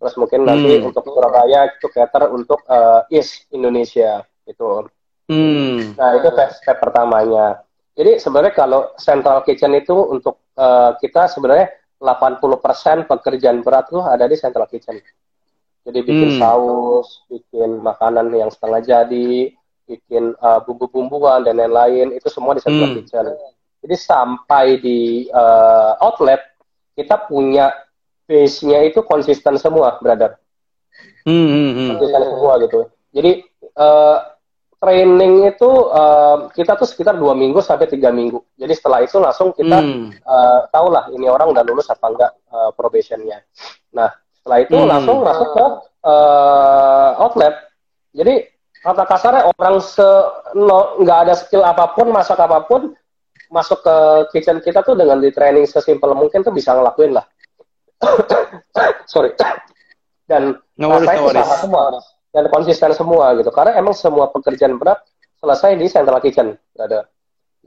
Terus mungkin nanti hmm. untuk Surabaya itu cater untuk uh, East Indonesia itu. Hmm. Nah, itu step, step pertamanya. Jadi sebenarnya kalau central kitchen itu untuk uh, kita sebenarnya 80% pekerjaan berat tuh ada di central kitchen. Jadi bikin hmm. saus, bikin makanan yang setengah jadi, bikin uh, bumbu-bumbuan dan lain-lain itu semua di central hmm. kitchen. Jadi sampai di uh, outlet kita punya base-nya itu konsisten semua, brother. Hmm, hmm, hmm. Konsisten semua gitu. Jadi uh, training itu uh, kita tuh sekitar dua minggu sampai tiga minggu. Jadi setelah itu langsung kita hmm. uh, tahu lah ini orang udah lulus apa enggak uh, probationnya. Nah setelah itu hmm. langsung masuk ke uh, outlet. Jadi kata kasarnya orang se nggak ada skill apa pun masak apa pun masuk ke kitchen kita tuh dengan di training sesimpel mungkin tuh bisa ngelakuin lah. Sorry. Dan no worries, no worries. semua dan konsisten semua gitu karena emang semua pekerjaan berat selesai di central kitchen ada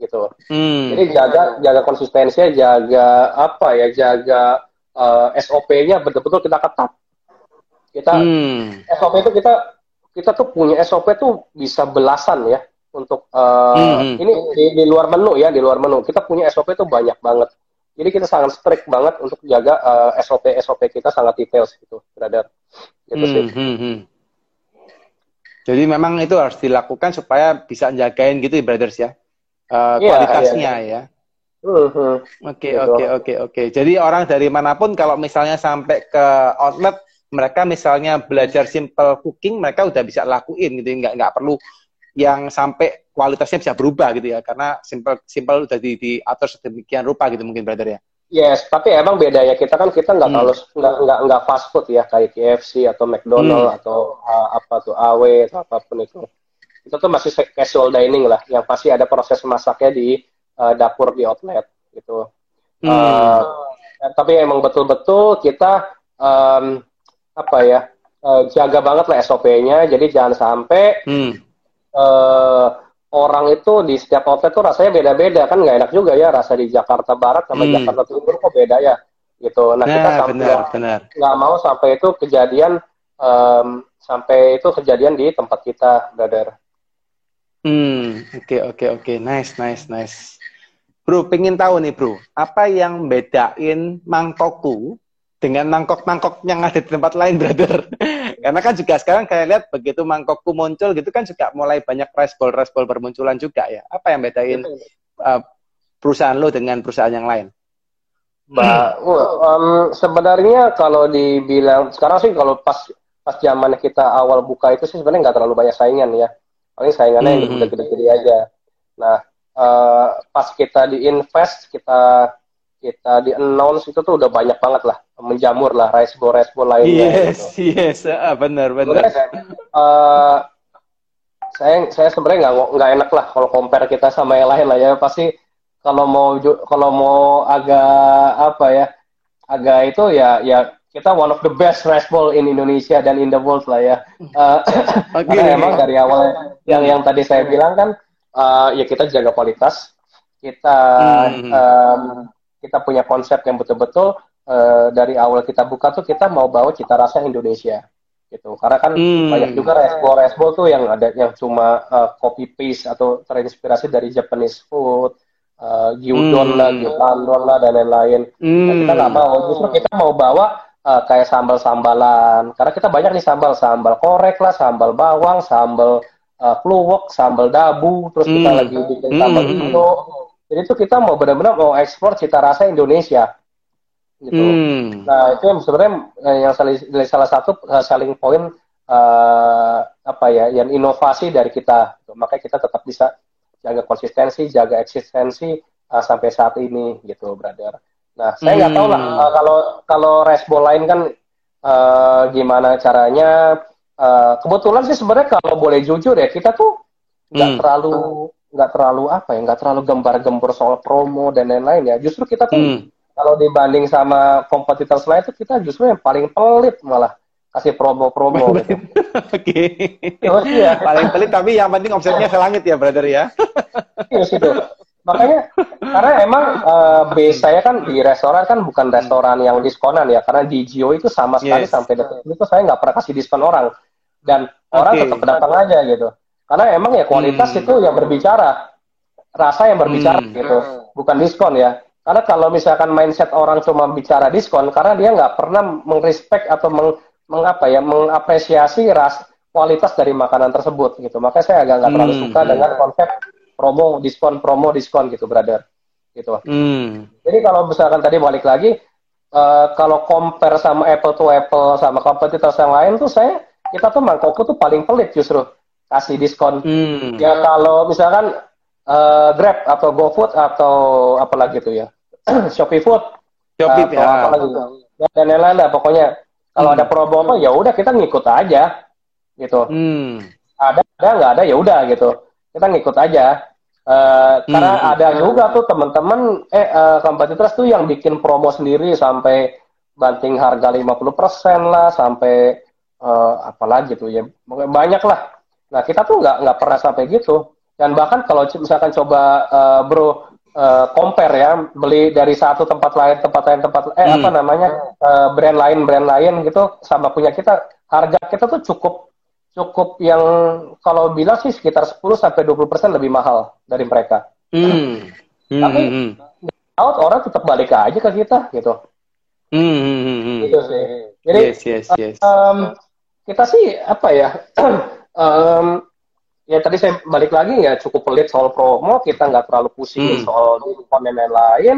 gitu hmm. jadi jaga jaga konsistensinya jaga apa ya jaga uh, eh, SOP-nya betul-betul kita ketat kita hmm. SOP itu kita kita tuh punya SOP tuh bisa belasan ya untuk uh, hmm. ini di, di luar menu ya di luar menu kita punya SOP tuh banyak banget jadi kita sangat strict banget untuk jaga uh, eh, SOP SOP kita sangat details gitu brother gitu hmm. sih hmm. hmm. Jadi memang itu harus dilakukan supaya bisa jagain gitu ya brothers ya. Uh, yeah, kualitasnya yeah, ya. Uh-huh. Oke oke oke oke. Jadi orang dari mana pun kalau misalnya sampai ke outlet mereka misalnya belajar simple cooking mereka udah bisa lakuin gitu nggak nggak perlu yang sampai kualitasnya bisa berubah gitu ya karena simple simple udah di, diatur sedemikian rupa gitu mungkin brother ya. Yes, tapi emang beda ya kita kan kita nggak hmm. kalau nggak nggak nggak fast food ya kayak KFC atau McDonald hmm. atau uh, apa tuh AW atau apa pun itu. Itu tuh masih casual dining lah, yang pasti ada proses masaknya di uh, dapur di outlet gitu. Hmm. Uh, tapi emang betul-betul kita um, apa ya uh, jaga banget lah SOP-nya, jadi jangan sampai hmm. uh, orang itu di setiap outlet tuh rasanya beda-beda kan nggak enak juga ya rasa di Jakarta Barat sama hmm. Jakarta Timur kok beda ya gitu. Nah, nah kita sampai nggak mau sampai itu kejadian um, sampai itu kejadian di tempat kita, brother. Hmm, oke okay, oke okay, oke, okay. nice nice nice. Bro, pengen tahu nih bro, apa yang bedain mangkokku dengan mangkok-mangkok yang ada di tempat lain, brother. Karena kan juga sekarang kayak lihat begitu mangkokku muncul gitu kan juga mulai banyak respol-respol bermunculan juga ya. Apa yang bedain uh, perusahaan lo dengan perusahaan yang lain? Mbak, um, sebenarnya kalau dibilang sekarang sih kalau pas pas zaman kita awal buka itu sih sebenarnya nggak terlalu banyak saingan ya. Paling saingannya hmm. yang gede-gede aja. Nah, uh, pas kita diinvest, kita kita di announce itu tuh udah banyak banget lah menjamur lah resbo resbo lainnya yes gitu. yes uh, benar benar uh, saya saya sebenarnya nggak nggak enak lah kalau compare kita sama yang lain lah ya pasti kalau mau kalau mau agak apa ya agak itu ya ya kita one of the best resball in Indonesia dan in the world lah ya uh, okay. karena emang dari awal yang yang tadi saya bilang kan uh, ya kita jaga kualitas kita hmm. um, kita punya konsep yang betul-betul uh, dari awal kita buka tuh kita mau bawa cita rasa Indonesia gitu karena kan hmm. banyak juga resbol resbol tuh yang ada yang cuma uh, copy paste atau terinspirasi dari Japanese food uh, gyudon hmm. lah gyudon lah dan lain-lain hmm. nah, kita nggak mau justru kita mau bawa uh, kayak sambal-sambalan karena kita banyak nih sambal sambal korek lah sambal bawang sambal uh, kluwok sambal dabu terus hmm. kita lagi bikin sambal hmm. Indo jadi itu kita mau benar-benar mau ekspor cita rasa Indonesia gitu. Hmm. Nah itu yang sebenarnya eh, yang salah, salah satu uh, selling point uh, apa ya, yang inovasi dari kita. Gitu. Makanya kita tetap bisa jaga konsistensi, jaga eksistensi uh, sampai saat ini gitu, brother. Nah saya nggak hmm. tahu lah uh, kalau kalau resbol lain kan uh, gimana caranya. Uh, kebetulan sih sebenarnya kalau boleh jujur ya kita tuh nggak hmm. terlalu nggak terlalu apa ya nggak terlalu gembar-gembur soal promo dan lain-lain ya justru kita tuh hmm kalau dibanding sama kompetitor lain itu kita justru yang paling pelit malah kasih promo-promo gitu. Oke. Okay. ya. Paling pelit tapi yang penting omsetnya selangit ya, brother ya. Iya gitu. Makanya karena emang uh, base saya kan di restoran kan bukan restoran yang diskonan ya, karena di Gio itu sama sekali yes. sampai detik itu saya nggak pernah kasih diskon orang dan orang okay. tetap datang aja gitu. Karena emang ya kualitas hmm. itu yang berbicara, rasa yang berbicara hmm. gitu, bukan diskon ya. Karena kalau misalkan mindset orang cuma bicara diskon, karena dia nggak pernah mengrespek atau meng, mengapa ya, mengapresiasi ras kualitas dari makanan tersebut gitu. Makanya saya agak nggak terlalu hmm. suka dengan konsep promo, diskon, promo, diskon gitu, brother. Gitu. Hmm. Jadi kalau misalkan tadi balik lagi, uh, kalau compare sama Apple to Apple sama kompetitor yang lain tuh saya kita tuh mangkokku tuh paling pelit justru kasih diskon. Hmm. Ya kalau misalkan uh, Grab atau GoFood atau apa lagi tuh ya Shopee Food Shopee atau ya. apa lagi ya, dan lain-lain lah pokoknya kalau hmm. ada promo apa ya udah kita ngikut aja gitu hmm. ada ada nggak ada ya udah gitu kita ngikut aja uh, hmm. karena ada juga tuh teman-teman eh uh, kompetitor tuh yang bikin promo sendiri sampai banting harga 50% lah sampai uh, apa lagi tuh ya banyak lah nah kita tuh nggak nggak pernah sampai gitu dan bahkan kalau misalkan coba uh, bro uh, compare ya, beli dari satu tempat lain, tempat lain, tempat eh hmm. apa namanya uh, brand lain, brand lain gitu sama punya kita, harga kita tuh cukup cukup yang kalau bilang sih sekitar 10 sampai 20 persen lebih mahal dari mereka. Hmm. Hmm. Tapi hmm. out orang tetap balik aja ke kita gitu. Hmm. hmm, hmm, hmm. Gitu sih. Jadi yes, yes, yes. Um, kita sih apa ya? um, ya tadi saya balik lagi ya cukup pelit soal promo kita nggak terlalu pusing hmm. soal diskon dan lain-lain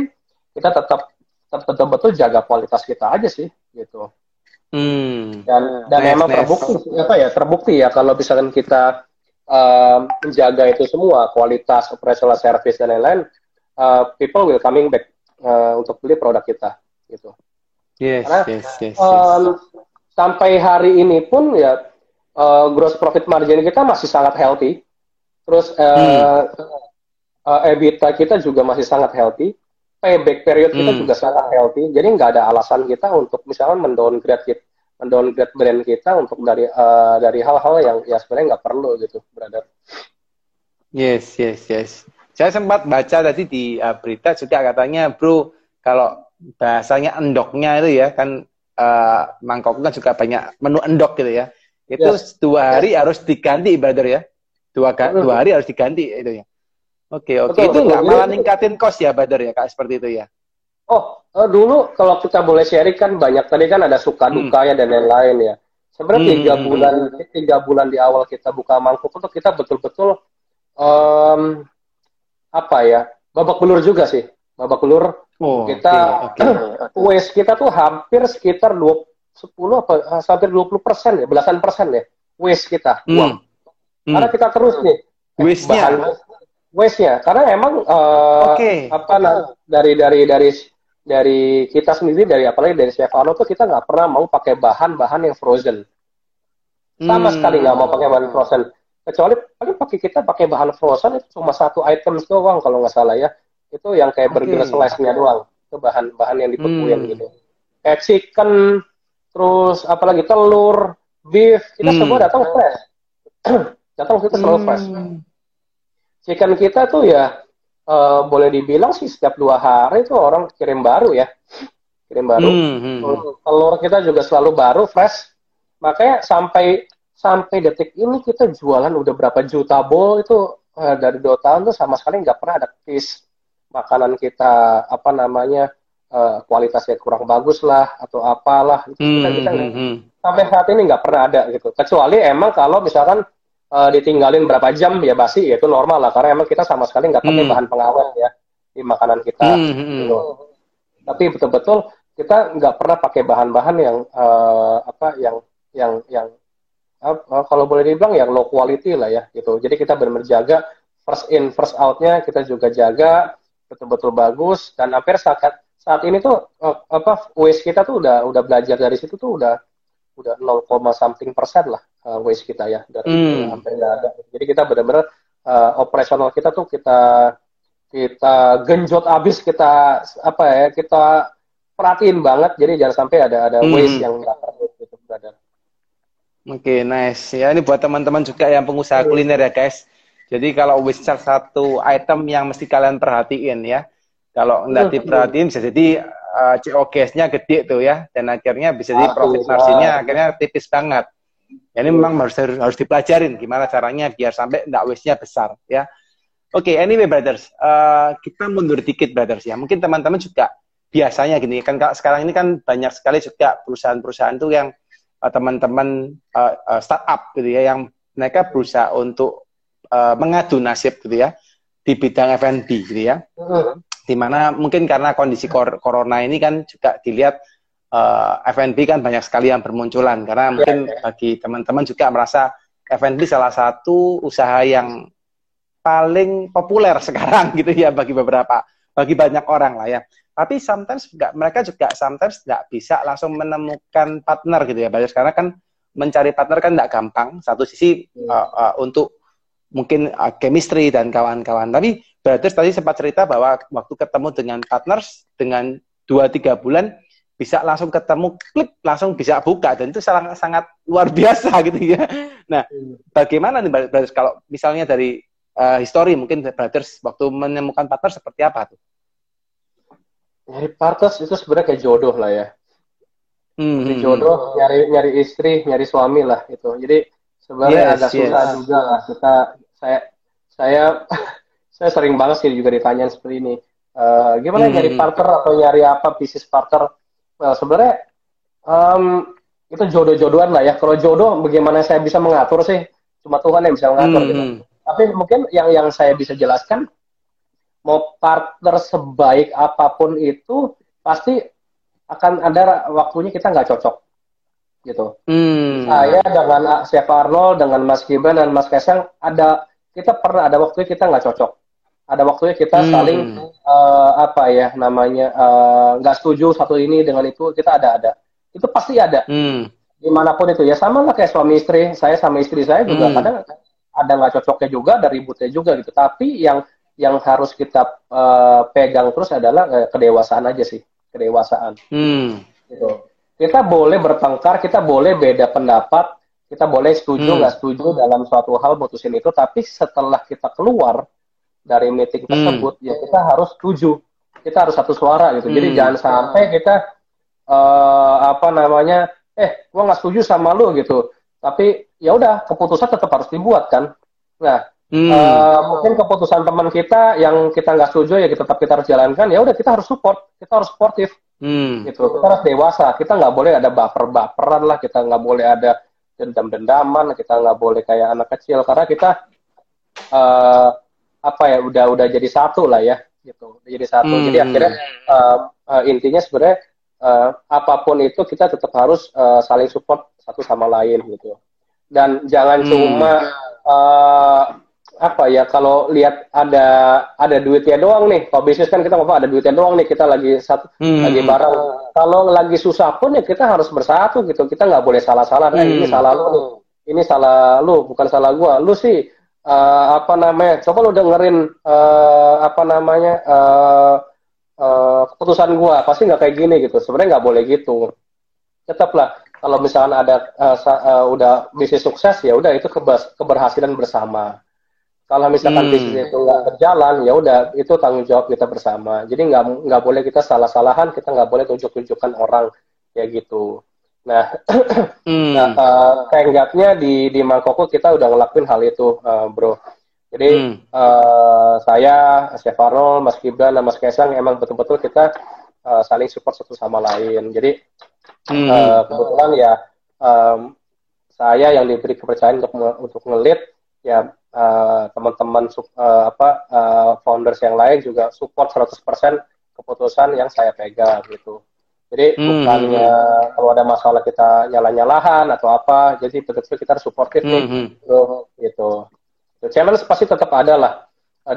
kita tetap betul-betul jaga kualitas kita aja sih gitu hmm. dan dan nice, memang nice. terbukti apa ya terbukti ya kalau misalkan kita uh, menjaga itu semua kualitas operational service dan lain-lain uh, people will coming back uh, untuk beli produk kita gitu yes Karena, yes yes, yes. Um, sampai hari ini pun ya uh, gross profit margin kita masih sangat healthy. Terus uh, hmm. uh, EBITDA kita juga masih sangat healthy. Payback period kita hmm. juga sangat healthy. Jadi nggak ada alasan kita untuk misalnya mendowngrade kita, mendowngrade brand kita untuk dari uh, dari hal-hal yang ya sebenarnya nggak perlu gitu, brother. Yes, yes, yes. Saya sempat baca tadi di uh, berita juga katanya, bro, kalau bahasanya endoknya itu ya kan uh, mangkok kan juga banyak menu endok gitu ya itu yes. dua hari yes. harus diganti brother ya dua dua hari harus diganti itu ya oke oke itu nggak malah ningkatin kos ya brother ya kak seperti itu ya oh uh, dulu kalau kita boleh sharing kan banyak tadi kan ada suka hmm. dukanya dan lain-lain ya sebenarnya hmm. tiga hmm, bulan hmm. tiga bulan di awal kita buka mangkuk itu kita betul-betul um, apa ya babak belur juga sih babak belur oh, kita okay, okay. waste kita tuh hampir sekitar dua 10 apa eh, sampai 20 persen ya, belasan persen ya, waste kita, hmm. uang. Hmm. Karena kita terus nih, waste-nya. Waste-nya, karena emang uh, okay. apa nah, dari dari dari dari kita sendiri dari apalagi dari Chef Arno tuh kita nggak pernah mau pakai bahan-bahan yang frozen. Sama hmm. sekali nggak mau pakai bahan frozen. Kecuali paling pakai kita pakai bahan frozen itu cuma satu item doang kalau nggak salah ya. Itu yang kayak okay. burger slice-nya doang. Itu bahan-bahan yang dibekuin hmm. gitu. Kayak chicken, terus apalagi telur, beef, kita hmm. semua datang fresh. datang kita selalu hmm. fresh. Chicken kita tuh ya uh, boleh dibilang sih setiap dua hari itu orang kirim baru ya, kirim baru. Hmm, hmm. Telur kita juga selalu baru, fresh. makanya sampai sampai detik ini kita jualan udah berapa juta bowl itu uh, dari dua tahun tuh sama sekali nggak pernah ada case makanan kita apa namanya uh, kualitasnya kurang bagus lah atau apalah itu Hmm, kita, kita hmm, hmm. sampai saat ini nggak pernah ada gitu kecuali emang kalau misalkan uh, ditinggalin berapa jam ya basi ya itu normal lah karena emang kita sama sekali nggak pakai Hmm. bahan pengawet ya di makanan kita Hmm, hmm, hmm. gitu. tapi betul-betul kita nggak pernah pakai bahan-bahan yang uh, apa yang yang yang uh, kalau boleh dibilang yang low quality lah ya gitu jadi kita benar-benar jaga first in first outnya kita juga jaga betul-betul bagus dan hampir saat saat ini tuh uh, apa waste kita tuh udah udah belajar dari situ tuh udah udah 0, something persen lah uh, waste kita ya dari Hmm. hampir nggak ada jadi kita benar-benar uh, operasional kita tuh kita kita genjot abis kita apa ya kita perhatiin banget jadi jangan sampai ada ada Hmm. waste yang nggak perlu gitu brother Oke, nice. Ya, ini buat teman-teman juga yang pengusaha kuliner ya, guys. Jadi kalau waste charge satu item yang mesti kalian perhatiin ya. Kalau nggak diperhatiin bisa jadi uh, COGS-nya gede tuh ya, dan akhirnya bisa jadi profit marginnya akhirnya tipis banget. Ini memang harus harus dipelajarin gimana caranya biar sampai nggak waste-nya besar ya. Oke, anyway brothers, uh, kita mundur dikit brothers ya. Mungkin teman-teman juga biasanya gini kan sekarang ini kan banyak sekali juga perusahaan-perusahaan tuh yang uh, teman-teman uh, uh, startup gitu ya yang mereka berusaha untuk uh, mengadu nasib gitu ya di bidang F&B gitu ya Hmm. Di mana mungkin karena kondisi kor- corona ini kan juga dilihat uh, F&B kan banyak sekali yang bermunculan. Karena mungkin bagi teman-teman juga merasa F&B salah satu usaha yang paling populer sekarang gitu ya bagi beberapa bagi banyak orang lah ya. Tapi sometimes juga mereka juga sometimes nggak bisa langsung menemukan partner gitu ya Bagus karena kan mencari partner kan nggak gampang. Satu sisi uh, uh, untuk mungkin uh, chemistry dan kawan-kawan. Tapi Brothers tadi sempat cerita bahwa waktu ketemu dengan partners dengan dua tiga bulan bisa langsung ketemu klik langsung bisa buka. Dan itu sangat sangat luar biasa gitu ya. Nah, bagaimana nih Brothers? Kalau misalnya dari uh, history mungkin Brothers waktu menemukan partner seperti apa tuh? nyari partners itu sebenarnya kayak jodoh lah ya. Nyari hmm, jodoh nyari nyari istri nyari suami lah itu jadi sebenarnya Yes, agak susah yes. juga lah. Kita saya saya saya sering banget sih juga ditanyain seperti ini Eh, gimana Hmm. nyari partner atau nyari apa bisnis partner Well, sebenarnya em, itu jodoh-jodohan lah ya kalau jodoh bagaimana saya bisa mengatur sih cuma Tuhan yang bisa mengatur Hmm, gitu hmm. tapi mungkin yang yang saya bisa jelaskan mau partner sebaik apa pun itu pasti akan ada waktunya kita nggak cocok gitu. Hmm. Saya dengan Chef Arnold, dengan Mas Gibran dan Mas Kaisang ada kita pernah ada waktunya kita nggak cocok. Ada waktunya kita Hmm. saling eh, apa ya namanya eh, nggak setuju satu ini dengan itu kita ada ada. Itu pasti ada Hmm. di mana pun itu ya sama lah kayak suami istri. Saya sama istri saya juga Hmm. kadang ada nggak cocoknya juga, ada ributnya juga gitu. Tapi yang yang harus kita eh, pegang terus adalah eh, kedewasaan aja sih, kedewasaan Hmm. gitu. Kita boleh bertengkar, kita boleh beda pendapat, kita boleh setuju Hmm. nggak setuju dalam suatu hal mutusin itu, tapi setelah kita keluar dari meeting Hmm. tersebut, ya kita harus setuju, kita harus satu suara gitu. Jadi Hmm. jangan sampai kita eh, apa namanya, eh gua nggak setuju sama lu gitu, tapi ya udah keputusan tetap harus dibuat kan. Nah, Hmm. Eh, mungkin keputusan teman kita yang kita nggak setuju ya kita tetap kita harus jalankan ya udah kita harus support kita harus sportif Hmm. gitu kita harus dewasa kita nggak boleh ada baper-baperan lah kita nggak boleh ada dendam-dendaman kita nggak boleh kayak anak kecil karena kita eh apa ya udah udah jadi satu lah ya gitu udah jadi satu Hmm. jadi akhirnya eh, eh, intinya sebenarnya eh, apa pun itu kita tetap harus eh, saling support satu sama lain gitu dan jangan Hmm. cuma eh, apa ya kalau lihat ada ada duitnya doang nih. Kalau bisnis kan kita ngomong ada duitnya doang nih kita lagi satu Hmm. lagi bareng. Kalau lagi susah pun ya kita harus bersatu gitu. Kita nggak boleh salah-salah. Nah ini Hmm. salah lu nih. Ini salah lu bukan salah gua. Lu sih eh, apa namanya coba lu dengerin eh, apa namanya eh, eh, keputusan gua. Pasti nggak kayak gini gitu. Sebenarnya nggak boleh gitu. Tetaplah kalau misalkan ada sa- eh, udah bisnis sukses ya udah itu keberhasilan bersama kalau misalkan Hmm. bisnis itu nggak berjalan ya udah itu tanggung jawab kita bersama jadi nggak nggak boleh kita salah-salahan kita nggak boleh tunjuk-tunjukkan orang kayak gitu Nah, hmm. nah uh, tenggatnya di di Mangkoko kita udah ngelakuin hal itu, uh, bro. Jadi hmm. uh, saya, Chef Arnold, Mas Gibran, dan Mas Kaisang emang betul-betul kita uh, saling support satu sama lain. Jadi hmm. uh, kebetulan ya um, saya yang diberi kepercayaan untuk untuk ngelit ya uh, teman-teman uh, apa uh, founders yang lain juga support 100% keputusan yang saya pegang gitu. Jadi hmm. bukannya kalau ada masalah kita nyala-nyalahan atau apa, jadi betul-betul kita harus supportif hmm. nih, gitu. gitu. Challenge pasti tetap ada lah,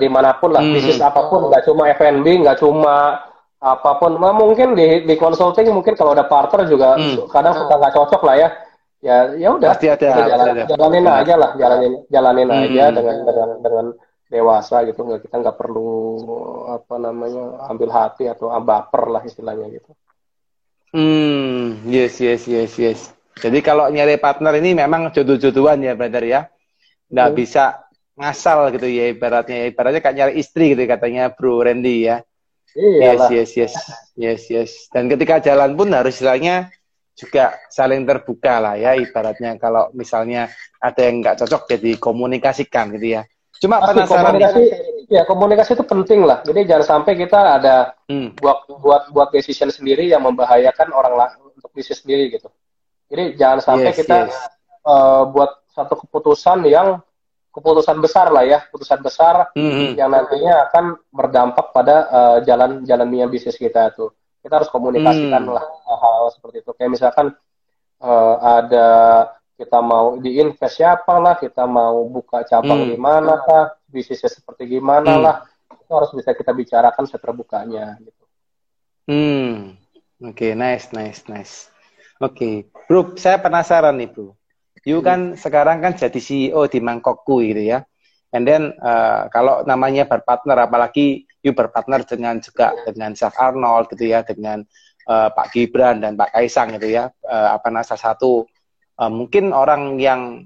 di mana pun lah, hmm. bisnis apa pun, nggak cuma F&B, nggak cuma apa pun. Nah, mungkin di, di consulting mungkin kalau ada partner juga hmm. kadang suka nggak cocok lah ya. Ya ya udah, jalan, jalanin hmm. aja lah, jalanin jalanin hmm. aja dengan dengan dengan dewasa gitu nggak kita nggak perlu apa namanya ambil hati atau baper lah istilahnya gitu. Hmm, yes, yes, yes, yes. Jadi kalau nyari partner ini memang jodoh-jodohan ya, brother ya. Nggak hmm. bisa ngasal gitu ya ibaratnya. Ibaratnya kayak nyari istri gitu katanya Bro Randy ya. Iyalah. Yes, yes, yes, yes, yes. Dan ketika jalan pun harus istilahnya juga saling terbuka lah ya ibaratnya kalau misalnya ada yang nggak cocok jadi komunikasikan gitu ya. Cuma Pasti, penasaran komunikasi, ya komunikasi itu penting lah. Jadi jangan sampai kita ada hmm. buat buat buat decision sendiri yang membahayakan orang lain untuk bisnis sendiri gitu. Jadi jangan sampai yes, kita yes. Uh, buat satu keputusan yang keputusan besar lah ya, keputusan besar hmm. yang nantinya akan berdampak pada uh, jalan jalannya bisnis kita itu. Kita harus komunikasikan hmm. lah hal, hal seperti itu. Kayak misalkan uh, ada kita mau diinvest siapa lah, kita mau buka cabang hmm. di mana kah, bisnisnya seperti gimana hmm. lah, itu harus bisa kita bicarakan seterbukanya gitu. Hmm, oke, okay, nice, nice, nice. Oke, okay. bro, saya penasaran nih bro. You hmm. kan sekarang kan jadi CEO di Mangkokku gitu ya. And then uh, kalau namanya berpartner, apalagi you berpartner dengan juga dengan Chef Arnold gitu ya, dengan uh, Pak Gibran dan Pak Kaisang gitu ya, uh, apa salah satu uh, mungkin orang yang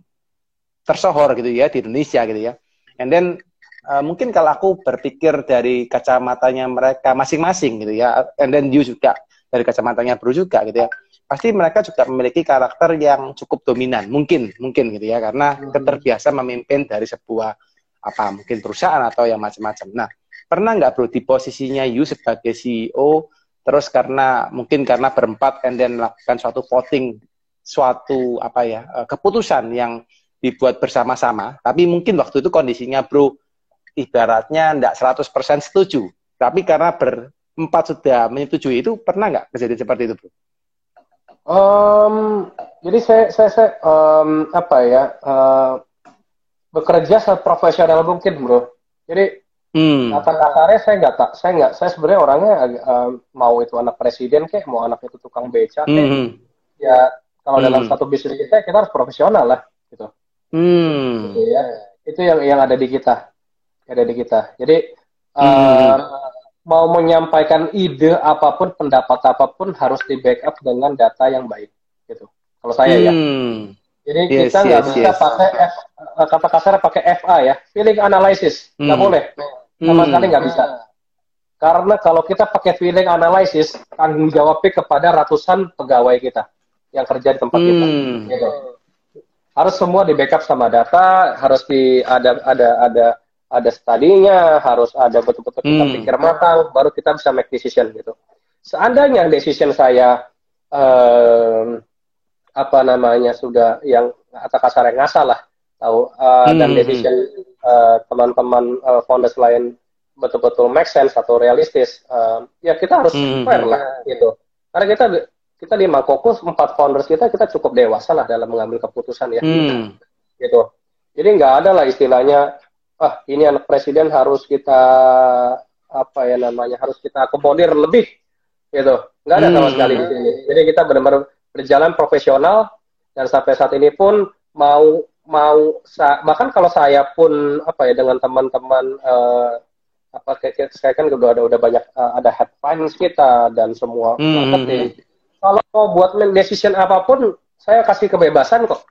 tersohor gitu ya di Indonesia gitu ya. And then uh, mungkin kalau aku berpikir dari kacamatanya mereka masing-masing gitu ya, and then you juga dari kacamatanya Bro juga gitu ya. Pasti mereka juga memiliki karakter yang cukup dominan, mungkin mungkin gitu ya, karena hmm. terbiasa memimpin dari sebuah apa mungkin perusahaan atau yang macam-macam. Nah, pernah nggak Bro di posisinya you sebagai CEO terus karena mungkin karena berempat and then melakukan suatu voting suatu apa ya eh, keputusan yang dibuat bersama-sama, tapi mungkin waktu itu kondisinya bro ibaratnya tidak 100% setuju, tapi karena berempat sudah menyetujui itu pernah nggak kejadian seperti itu bro? Um, jadi saya saya, saya um, apa ya uh, bekerja seprofesional mungkin bro. Jadi Hmm. Kata kasarnya saya nggak tak, saya nggak, saya sebenarnya orangnya uh, mau itu anak presiden kayak, mau anak itu tukang beca kayak, hmm. ya kalau hmm. dalam satu bisnis kita, kita harus profesional lah, gitu. Hmm. Gitu ya. Itu yang yang ada di kita, yang ada di kita. Jadi hmm. uh, mau menyampaikan ide apa pun, pendapat apa pun harus di backup dengan data yang baik, gitu. Kalau saya ya. hmm. ya. Jadi yes, kita nggak yes, bisa yes. pakai F, eh, kata kasar pakai FA ya, feeling analysis nggak hmm. boleh, sama hmm. sekali nggak bisa. Karena kalau kita pakai feeling analysis, tanggung jawabnya kepada ratusan pegawai kita yang kerja di tempat hmm. kita. Gitu. Harus semua di backup sama data, harus di ada ada ada ada studinya, harus ada betul-betul kita hmm. pikir matang, baru kita bisa make decision gitu. Seandainya decision saya um, apa namanya sudah yang kata kasar yang ngasal lah tahu uh, hmm. dan decision uh, teman-teman uh, founders lain betul-betul make sense atau realistis uh, ya kita harus hmm. fair lah gitu karena kita kita di Makokus empat founders kita kita cukup dewasa lah dalam mengambil keputusan ya hmm. gitu jadi nggak ada lah istilahnya ah ini anak presiden harus kita apa ya namanya harus kita akomodir lebih gitu nggak ada sama hmm. sekali di sini jadi kita benar-benar berjalan profesional dan sampai saat ini pun mau mau bahkan kalau saya pun apa ya dengan teman-teman uh, apa kayak saya kan udah ada udah banyak uh, ada head finance kita dan semua hmm. marketing kalau mau buat decision apa pun saya kasih kebebasan kok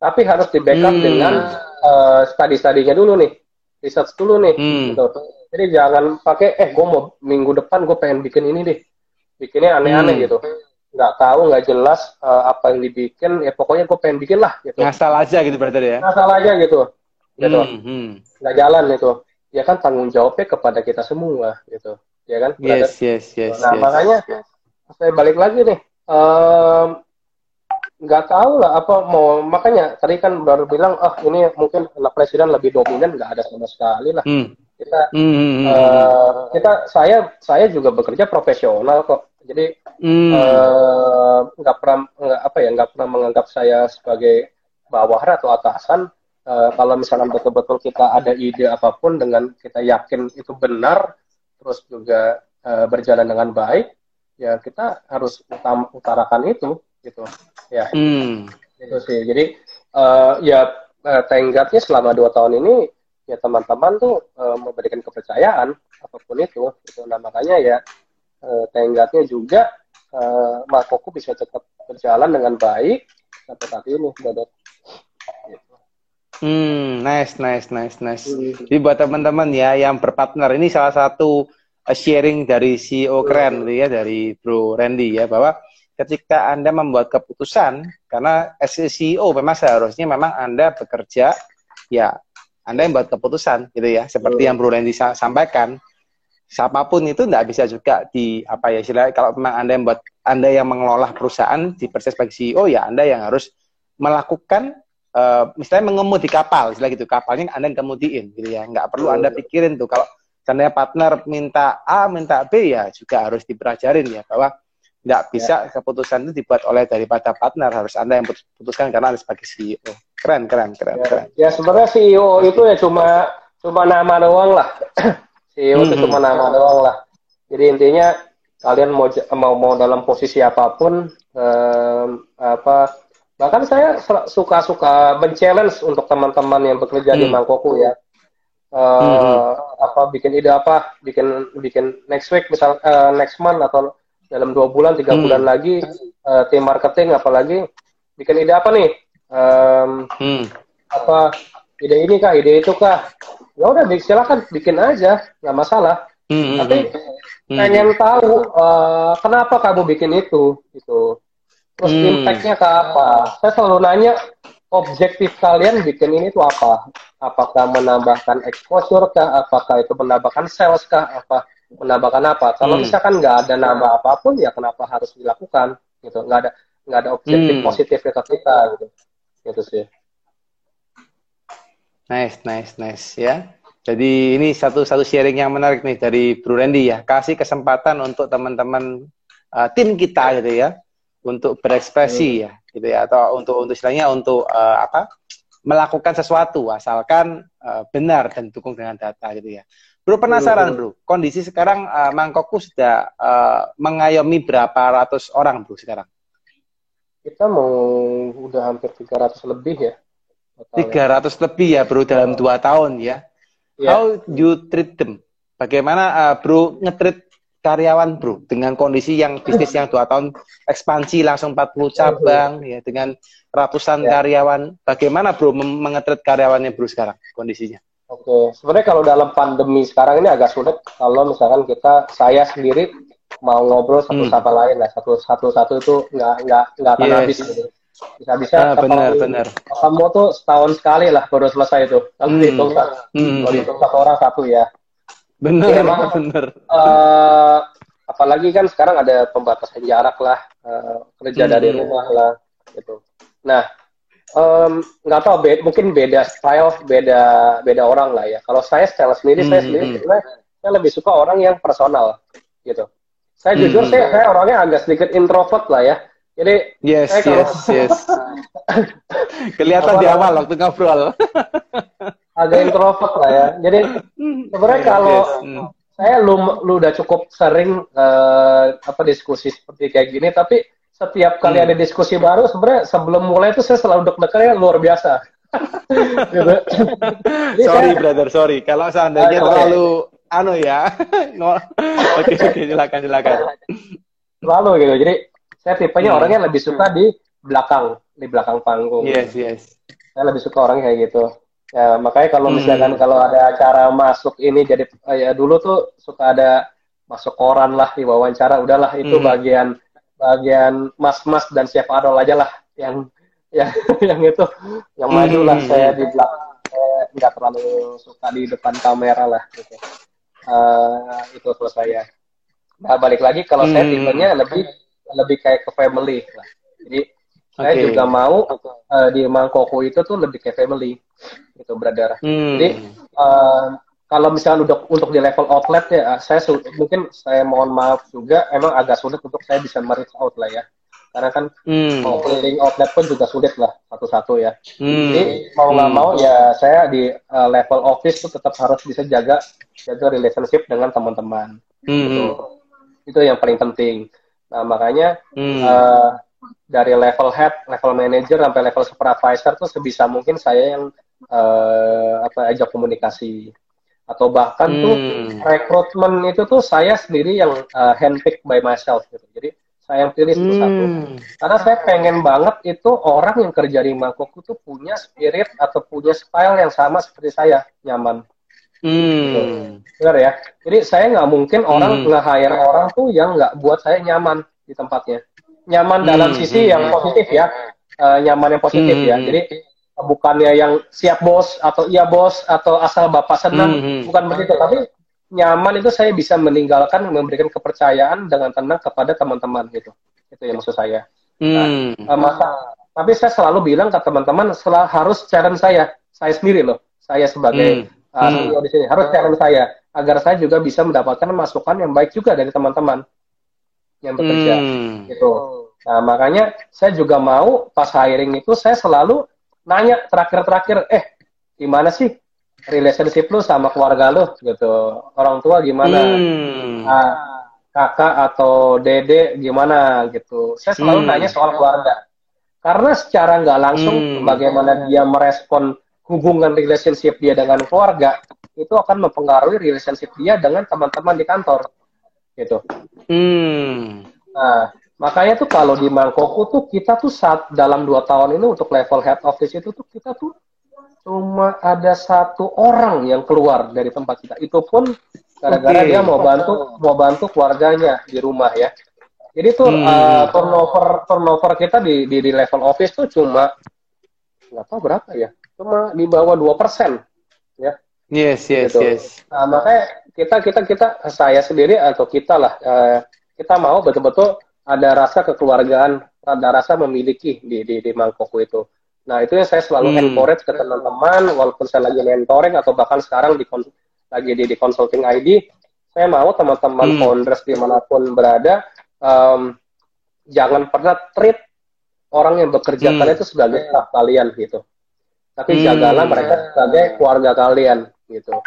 tapi harus di backup hmm. dengan uh, study-studinya dulu nih research dulu nih hmm. gitu. jadi jangan pakai eh gue mau minggu depan gue pengen bikin ini deh bikinnya aneh-aneh hmm. gitu nggak tahu nggak jelas uh, apa yang dibikin. Ya pokoknya gue pengen bikin lah gitu. Ngasal aja gitu berarti ya? Ngasal aja gitu. Gitu. Hmm, hmm. nggak jalan itu. Ya kan tanggung jawabnya kepada kita semua gitu. Ya kan? Yes yes yes nah yes. makanya saya balik lagi nih nggak um, tahu lah apa mau. Makanya tadi kan baru bilang oh ini mungkin presiden lebih dominan. Nggak ada sama sekali lah. Hmm. kita hmm. uh, kita saya saya juga bekerja profesional kok jadi hmm. uh, nggak pernah nggak apa ya nggak pernah menganggap saya sebagai bawahan atau atasan uh, kalau misalnya betul-betul kita ada ide apa pun dengan kita yakin itu benar terus juga uh, berjalan dengan baik ya kita harus utam utarakan itu gitu ya hmm. itu sih jadi uh, ya uh, tenggatnya selama dua tahun ini ya teman-teman tuh uh, memberikan kepercayaan apa pun itu gitu. nah makanya ya uh, tenggatnya juga uh, Makoku bisa tetap berjalan dengan baik sampai saat ini Dadot. Hmm, nice, nice, nice, nice. Hmm. Jadi buat teman-teman ya yang berpartner ini salah satu sharing dari CEO keren gitu ya dari Bro Randy ya bahwa ketika Anda membuat keputusan karena CEO memang seharusnya memang Anda bekerja ya Anda yang buat keputusan gitu ya seperti yang Bro Randy sampaikan siapa pun itu tidak bisa juga di apa ya istilahnya kalau memang Anda yang buat Anda yang mengelola perusahaan di proses sebagai CEO ya Anda yang harus melakukan uh, misalnya mengemudi kapal istilah gitu. Kapalnya Anda yang kemudiin gitu ya. Nggak perlu Anda pikirin tuh. Kalau karena partner minta A, minta B ya juga harus dipelajarin ya bahwa tidak bisa ya. keputusan itu dibuat oleh daripada partner. Harus anda yang putuskan karena anda sebagai CEO keren keren keren ya, keren. Ya sebenarnya CEO itu ya cuma cuma nama doang lah CEO hmm. itu cuma nama doang lah jadi intinya kalian mau mau mau dalam posisi apa pun eh, apa bahkan saya suka suka men-challenge untuk teman-teman yang bekerja hmm. di Mangkoko ya uh, hmm. apa bikin ide apa bikin bikin next week misal uh, next month atau dalam dua bulan tiga hmm. bulan lagi uh, tim marketing apalagi bikin ide apa nih um, hmm. apa ide ini kah ide itu kah ya udah silakan bikin aja nggak masalah hmm. tapi hmm. pengen tahu uh, kenapa kamu bikin itu gitu terus hmm. impactnya ke apa saya selalu nanya objektif kalian bikin ini tuh apa? Apakah menambahkan exposure kah? Apakah itu menambahkan sales kah? Apa menambahkan apa? Kalau hmm. misalkan nggak ada nambah apa pun, ya kenapa harus dilakukan? Gitu, nggak ada nggak ada objektif hmm. positif ke kita gitu. Gitu sih. Nice, nice, nice ya. Jadi ini satu satu sharing yang menarik nih dari Bro Randy ya. Kasih kesempatan untuk teman-teman uh, tim kita gitu ya untuk berekspresi hmm. ya gitu ya atau untuk untuk istilahnya untuk uh, apa melakukan sesuatu asalkan uh, benar dan dukung dengan data gitu ya. Bro penasaran bro, kondisi sekarang uh, Mangkokku sudah uh, mengayomi berapa ratus orang bro sekarang? Kita mau udah hampir 300 lebih ya. 300 lebih ya bro dalam dua tahun ya. Yeah. How you treat them? Bagaimana uh, bro ngetrit karyawan bro dengan kondisi yang bisnis yang dua tahun ekspansi langsung 40 cabang ya dengan ratusan ya. karyawan bagaimana bro mengetret karyawannya bro sekarang kondisinya Oke sebenarnya kalau dalam pandemi sekarang ini agak sulit kalau misalkan kita saya sendiri mau ngobrol satu hmm. sama lain lah satu satu satu itu nggak nggak nggak akan yes. habis gitu bisa bisa ah, benar benar kamu tuh setahun sekali lah baru selesai itu kalau hmm. dihitung hmm. kalau dihitung satu orang satu ya Bener, ya, emang, bener. Uh, apalagi kan sekarang ada pembatasan jarak lah, uh, kerja hmm. dari rumah lah, gitu. Nah, nggak um, tahu, be mungkin beda style, beda beda orang lah ya. Kalau saya style sendiri, hmm. saya sendiri sebenarnya saya lebih suka orang yang personal, gitu. Saya jujur, hmm. saya, saya orangnya agak sedikit introvert lah ya. Jadi yes, saya yes, yes. Kelihatan di awal waktu ngobrol. agak introvert lah ya. Jadi sebenarnya yes, kalau yes. Hmm. saya lu lu udah cukup sering uh, apa diskusi seperti kayak gini, tapi setiap kali hmm. ada diskusi baru sebenarnya sebelum mulai itu saya selalu deg-degannya luar biasa. gitu. sorry saya, brother, sorry. Kalau seandainya terlalu okay. anu ya. Oke oke silakan silakan. Selalu gitu. Jadi saya tipenya hmm. orangnya lebih suka di belakang, di belakang panggung. Yes, yes. Saya lebih suka orangnya kayak gitu. Ya, makanya kalau hmm. misalkan kalau ada acara masuk ini jadi ya dulu tuh suka ada masuk koran lah di wawancara, udahlah itu hmm. bagian bagian mas-mas dan chef Arnold aja lah yang yang yang itu yang maju lah Hmm. saya di belakang saya nggak terlalu suka di depan kamera lah gitu. Eh, itu kalau saya. Nah balik lagi kalau saya Hmm. tipenya lebih lebih kayak ke family lah. Jadi saya Oke. juga mau eh, di Mangkoko itu tuh lebih kayak family gitu brother. Hmm. Jadi eh, kalau misalnya untuk untuk di level outlet ya, saya su- mungkin saya mohon maaf juga, emang agak sulit untuk saya bisa mereach out lah ya, karena kan Hmm. mau keliling outlet pun juga sulit lah satu-satu ya. Hmm. Jadi mau nggak Hmm. mau ya saya di uh, level office tuh tetap harus bisa jaga jaga relationship dengan teman-teman. Hmm. Itu, itu yang paling penting. Nah makanya Hmm. uh, dari level head, level manager sampai level supervisor tuh sebisa mungkin saya yang uh, apa ajak komunikasi atau bahkan tuh Hmm. rekrutmen itu tuh saya sendiri yang uh, handpick by myself gitu. Jadi saya yang pilih. Hmm. Karena saya pengen banget itu orang yang kerja di Mangkok itu punya spirit atau punya style yang sama seperti saya, nyaman. Hmm. Benar ya? Jadi saya nggak mungkin orang Hmm. nge-hire orang tuh yang nggak buat saya nyaman di tempatnya. Nyaman dalam Hmm, sisi hmm, yang positif ya. Eh, nyaman yang positif Hmm, ya. hmm. Jadi bukannya yang siap bos atau iya bos atau asal bapak senang, Hmm, hmm. bukan begitu. Tapi nyaman itu saya bisa meninggalkan memberikan kepercayaan dengan tenang kepada teman-teman gitu. Itu yang maksud saya. Hmm. Eh, masa tapi saya selalu bilang ke teman-teman sel- harus challenge saya saya sendiri loh saya sebagai Hmm. Uh, Hmm. Di sini harus challenge saya agar saya juga bisa mendapatkan masukan yang baik juga dari teman-teman yang bekerja Hmm. gitu nah makanya saya juga mau pas hiring itu saya selalu nanya terakhir-terakhir eh gimana sih relationship lu sama keluarga lu gitu orang tua gimana Hmm. Ah, kakak atau dede gimana gitu. Saya selalu Hmm. nanya soal keluarga. Karena secara nggak langsung Hmm. bagaimana dia merespon hubungan relationship dia dengan keluarga itu akan mempengaruhi relationship dia dengan teman-teman di kantor gitu. Hmm. Nah, makanya tuh kalau di Mangkoko tuh kita tuh saat dalam dua tahun ini untuk level head office itu tuh kita tuh cuma ada satu orang yang keluar dari tempat kita. Itu pun gara-gara Oke. dia mau bantu mau bantu keluarganya di rumah ya. Jadi tuh Hmm. uh, turnover turnover kita di, di di level office tuh cuma nggak tahu berapa ya, cuma di bawah dua persen ya. Yes, yes, Gitu. yes. Nah, makanya kita kita kita saya sendiri atau kita lah eh, kita mau betul-betul ada rasa kekeluargaan, ada rasa memiliki di di, di Mangkoko itu. Nah itu yang saya selalu Hmm. encourage ke teman-teman, walaupun saya lagi mentoring atau bahkan sekarang di lagi di, di consulting ID, saya mau teman-teman Hmm. founders di mana pun berada, em, jangan pernah treat orang yang bekerja Hmm. kalian itu sebagai staff kalian gitu. Tapi Hmm. jagalah mereka sebagai keluarga kalian gitu.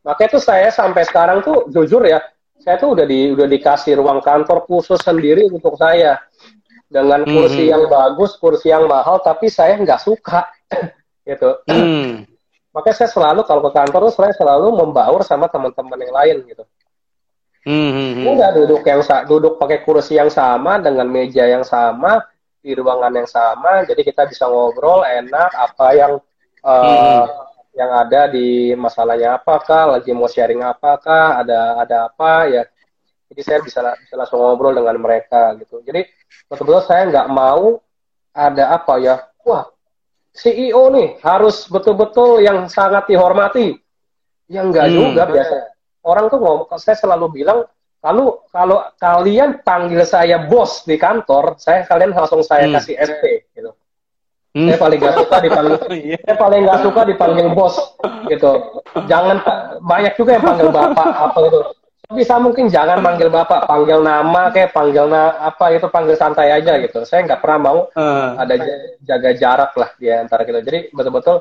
Makanya itu saya sampai sekarang tuh jujur ya, saya tuh udah di udah dikasih ruang kantor khusus sendiri untuk saya dengan kursi Mhm. yang bagus, kursi yang mahal, tapi saya nggak suka gitu. Hmm. Makanya saya selalu kalau ke kantor tuh saya selalu membaur sama teman-teman yang lain gitu. Hmm. hmm, hmm. Udah duduk yang duduk pakai kursi yang sama dengan meja yang sama di ruangan yang sama, jadi kita bisa ngobrol enak apa yang uh, yang ada di masalahnya apakah, lagi mau sharing apakah, ada ada apa ya. Jadi saya bisa bisa langsung ngobrol dengan mereka gitu. Jadi betul-betul saya nggak mau ada apa ya, wah CEO nih harus betul-betul yang sangat dihormati. Yang enggak Hmm. juga biasa. Orang tuh ngomong, saya selalu bilang, kalau kalau kalian panggil saya bos di kantor, saya kalian langsung saya Hmm. kasih SP gitu. Hmm. Saya paling nggak suka dipanggil Iya. saya paling nggak suka dipanggil bos gitu. Jangan banyak juga yang panggil bapak apa gitu. Bisa mungkin jangan panggil bapak, panggil nama kayak panggil na, apa itu panggil santai aja gitu. Saya nggak pernah mau Eh, ada jaga jarak lah di antara kita. Jadi betul-betul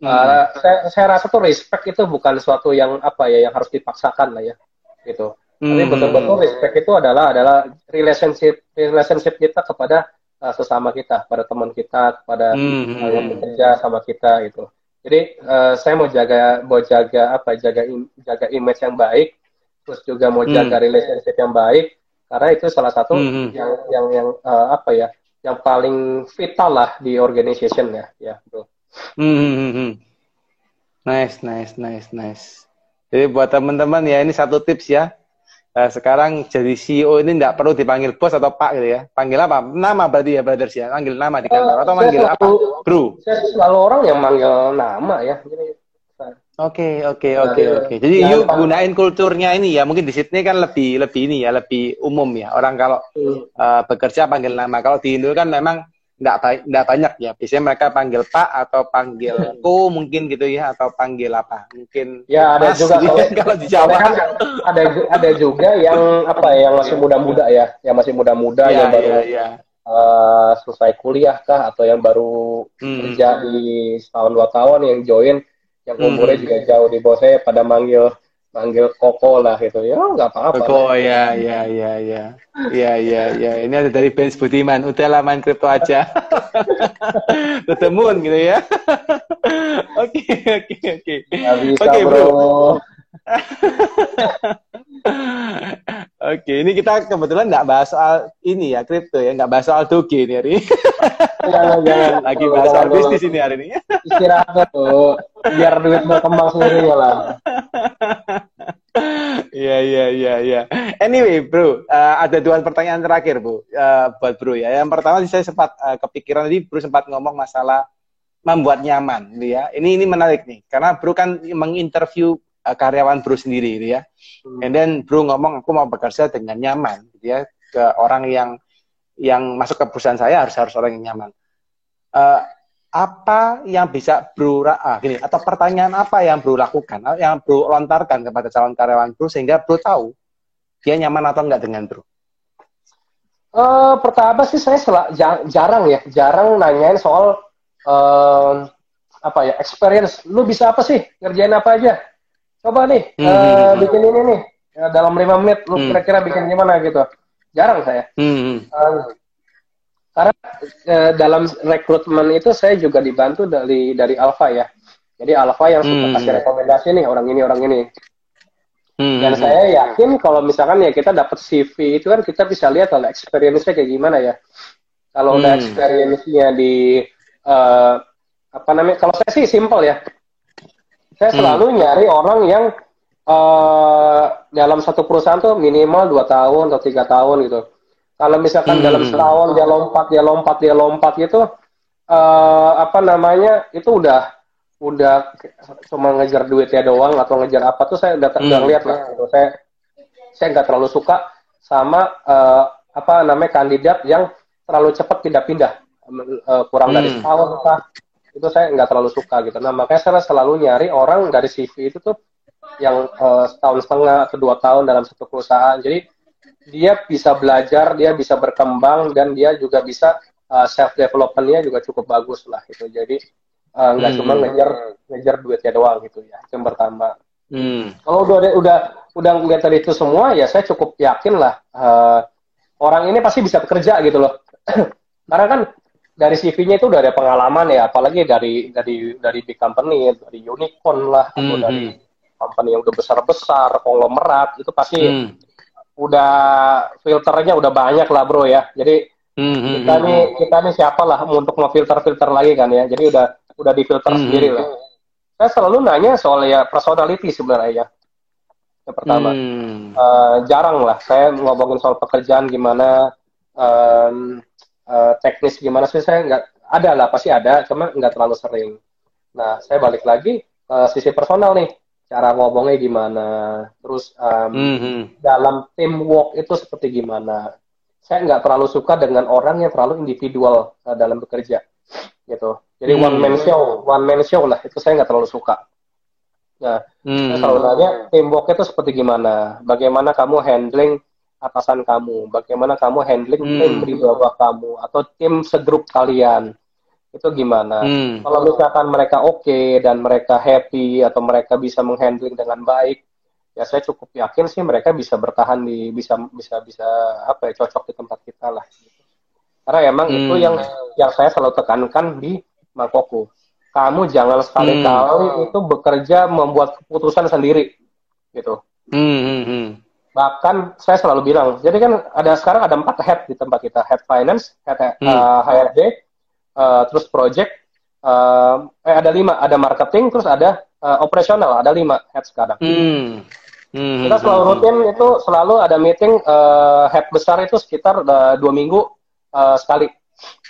Hmm. uh, saya, saya rasa tuh respect itu bukan suatu yang apa ya yang harus dipaksakan lah ya gitu. Tapi Hmm. betul-betul respect itu adalah adalah relationship relationship kita kepada uh, sesama kita, pada teman kita, kepada Hmm. uh, yang bekerja sama kita gitu. Jadi uh, saya mau jaga mau jaga apa jaga im- jaga image yang baik, terus juga mau Hmm. jaga relationship yang baik karena itu salah satu Hmm. yang yang yang uh, apa ya yang paling vital lah di organization ya ya betul. Hmm, hmm, hmm, hmm. Nice, nice, nice, nice. Jadi buat teman-teman ya ini satu tips ya. Uh, sekarang jadi CEO ini tidak perlu dipanggil bos atau pak gitu ya. Panggil apa? Nama berarti ya brothers ya. Panggil nama di kantor uh, atau manggil apa? Bro. Saya selalu orang yang manggil nama ya. Oke oke oke oke. Jadi ya, yuk gunain kulturnya ini ya. Mungkin di Sydney kan lebih lebih ini ya, lebih umum ya. Orang kalau hmm. uh, bekerja panggil nama. Kalau di Indo kan memang nggak nggak banyak ya. Biasanya mereka panggil Pak atau panggil Ko mungkin gitu ya atau panggil apa? Mungkin Ya ada mas, juga kalau, kalau di Jawa kan ada ada juga yang apa ya yang masih muda-muda ya, yang masih muda-muda ya, yang baru ya, ya. Uh, selesai kuliah kah atau yang baru hmm. kerja di setahun dua tahun yang join yang umurnya hmm. juga jauh di bawah saya pada manggil manggil Koko lah gitu. Ya nggak apa-apa. Koko ya ya ya ya. Ya ya ya. Ini ada dari Benz Budiman. Lah main kripto aja. Ketemuan gitu ya. Oke oke oke. Oke bro Oke, ini kita kebetulan nggak bahas soal ini ya kripto ya, nggak bahas soal doge ini hari ini. Jangan, jangan. Lagi bahas soal bisnis ini hari ini. Istirahat tuh, biar duit berkembang sendiri lah. Iya iya iya iya. Anyway, bro, uh, ada dua pertanyaan terakhir, bu, uh, buat bro ya. Yang pertama saya sempat uh, kepikiran tadi, bro sempat ngomong masalah membuat nyaman, gitu ya. Ini ini menarik nih, karena bro kan menginterview uh, karyawan bro sendiri, gitu ya. Hmm. And then bro ngomong aku mau bekerja dengan nyaman, gitu ya, ke orang yang yang masuk ke perusahaan saya harus harus orang yang nyaman. Uh, apa yang bisa bro ah, gini atau pertanyaan apa yang bro lakukan yang bro lontarkan kepada calon karyawan bro sehingga bro tahu dia nyaman atau enggak dengan bro? Uh, pertama sih saya sel- jarang ya jarang nanyain soal uh, apa ya experience lu bisa apa sih ngerjain apa aja coba nih hmm. uh, bikin ini nih ya, dalam lima menit lu hmm. kira-kira bikin gimana gitu jarang saya hmm. uh, karena uh, dalam rekrutmen itu saya juga dibantu dari dari Alfa ya jadi Alfa yang suka hmm. kasih rekomendasi nih orang ini orang ini hmm. dan saya yakin kalau misalkan ya kita dapat CV itu kan kita bisa lihat kalau experience-nya kayak gimana ya kalau hmm. udah experience-nya di uh, apa namanya kalau saya sih simple ya saya selalu hmm. nyari orang yang uh, dalam satu perusahaan tuh minimal dua tahun atau tiga tahun gitu. Kalau misalkan hmm. dalam setahun dia lompat, dia lompat, dia lompat gitu, uh, apa namanya itu udah udah cuma ngejar duit ya doang atau ngejar apa tuh saya udah, hmm. udah lihat lah gitu. Saya saya nggak terlalu suka sama uh, apa namanya kandidat yang terlalu cepat pindah-pindah uh, kurang hmm. dari setahun kah itu saya nggak terlalu suka gitu. Nah makanya saya selalu nyari orang dari CV itu tuh yang uh, setahun setengah atau dua tahun dalam satu perusahaan. Jadi dia bisa belajar, dia bisa berkembang dan dia juga bisa uh, eh, self developmentnya juga cukup bagus lah gitu. Jadi uh, nggak hmm. cuma ngejar ngejar duitnya doang gitu ya. Yang pertama. Hmm. Kalau udah udah udah ngeliat tadi itu semua ya saya cukup yakin lah uh, orang ini pasti bisa bekerja gitu loh. Karena kan dari CV-nya itu udah ada pengalaman ya, apalagi dari dari dari big company, dari unicorn lah, atau hmm, dari hmm. company yang udah besar-besar, konglomerat, itu pasti hmm. udah filternya udah banyak lah bro ya. Jadi hmm, hmm kita hmm, nih kita nih siapa lah untuk ngefilter-filter lagi kan ya. Jadi udah udah difilter hmm. sendiri lah. Saya selalu nanya soal ya personality sebenarnya ya. Yang pertama, hmm. uh, jarang lah saya ngomongin soal pekerjaan gimana. Um, teknis gimana sih saya nggak ada lah pasti ada cuma nggak terlalu sering nah saya balik lagi uh, sisi personal nih cara ngomongnya gimana terus um, mm -hmm. dalam teamwork itu seperti gimana saya nggak terlalu suka dengan orang yang terlalu individual uh, dalam bekerja gitu jadi mm. one man show one man show lah itu saya nggak terlalu suka nah mm. saya selalu nanya teamwork itu seperti gimana bagaimana kamu handling atasan kamu, bagaimana kamu handling hmm. tim di bawah kamu atau tim segrup kalian itu gimana? Hmm. Kalau misalkan mereka oke okay dan mereka happy atau mereka bisa menghandling dengan baik, ya saya cukup yakin sih mereka bisa bertahan di bisa bisa bisa apa ya cocok di tempat kita lah. Karena emang hmm. itu yang yang saya selalu tekankan di Makoku. Kamu jangan sekali-kali hmm. itu bekerja membuat keputusan sendiri, gitu. Hmm, hmm, hmm bahkan saya selalu bilang jadi kan ada sekarang ada empat head di tempat kita head finance head hmm. uh, HRD uh, terus project uh, eh ada lima ada marketing terus ada uh, operasional ada lima head sekarang hmm. Hmm, kita selalu hmm, rutin itu selalu ada meeting uh, head besar itu sekitar uh, dua minggu uh, sekali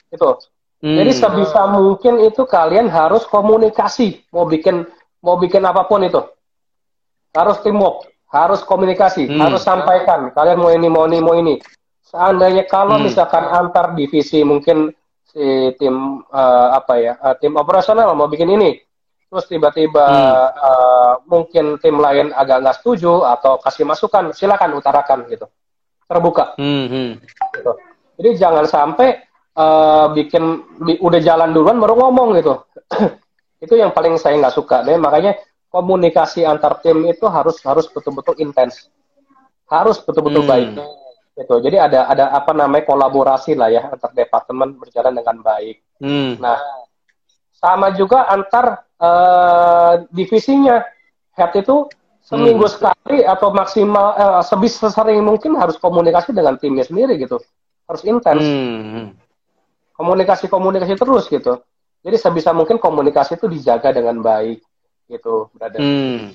itu. Hmm. Jadi sebisa mungkin itu kalian harus komunikasi mau bikin mau bikin apa pun itu harus teamwork, harus komunikasi, hmm. harus sampaikan kalian mau ini mau ini mau ini. Seandainya kalau hmm. misalkan antar divisi mungkin si tim uh, apa ya uh, tim operasional mau bikin ini terus tiba-tiba hmm. uh, mungkin tim lain agak nggak setuju atau kasih masukan silakan utarakan gitu terbuka hmm, hmm. Gitu. jadi jangan sampai uh, bikin bi, udah jalan duluan baru ngomong gitu itu yang paling saya nggak suka deh makanya komunikasi antar tim itu harus harus betul-betul intens. Harus betul-betul hmm. baik. Gitu. Jadi ada ada apa namanya kolaborasi lah ya antar departemen berjalan dengan baik. Hmm. nah sama juga antar uh, divisinya. Head itu seminggu hmm. sekali atau maksimal uh, sebisa sering mungkin harus komunikasi dengan timnya sendiri gitu. Harus intens. Hmm. komunikasi komunikasi terus gitu. Jadi sebisa mungkin komunikasi itu dijaga dengan baik gitu brother. Hmm.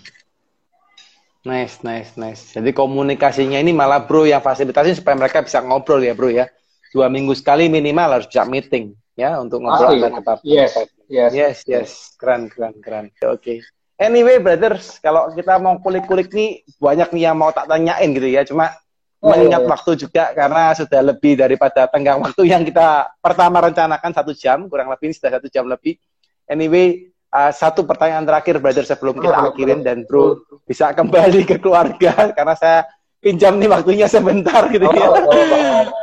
nice nice nice. Jadi komunikasinya ini malah bro yang fasilitasi supaya mereka bisa ngobrol ya bro ya. Dua minggu sekali minimal harus bisa meeting ya untuk ngobrol Asli. tetap yes yes. Yes yes. Keren keren keren. Oke. Okay. anyway brothers kalau kita mau kulik-kulik nih banyak nih yang mau tak tanyain gitu ya. Cuma oh, mengingat iya. waktu juga karena sudah lebih daripada tenggang waktu yang kita pertama rencanakan satu jam kurang lebih ini sudah satu jam lebih. Anyway uh, satu pertanyaan terakhir brother sebelum kita akhirin dan bro bisa kembali ke keluarga karena saya pinjam nih waktunya sebentar gitu ya. Oh, oh, oh.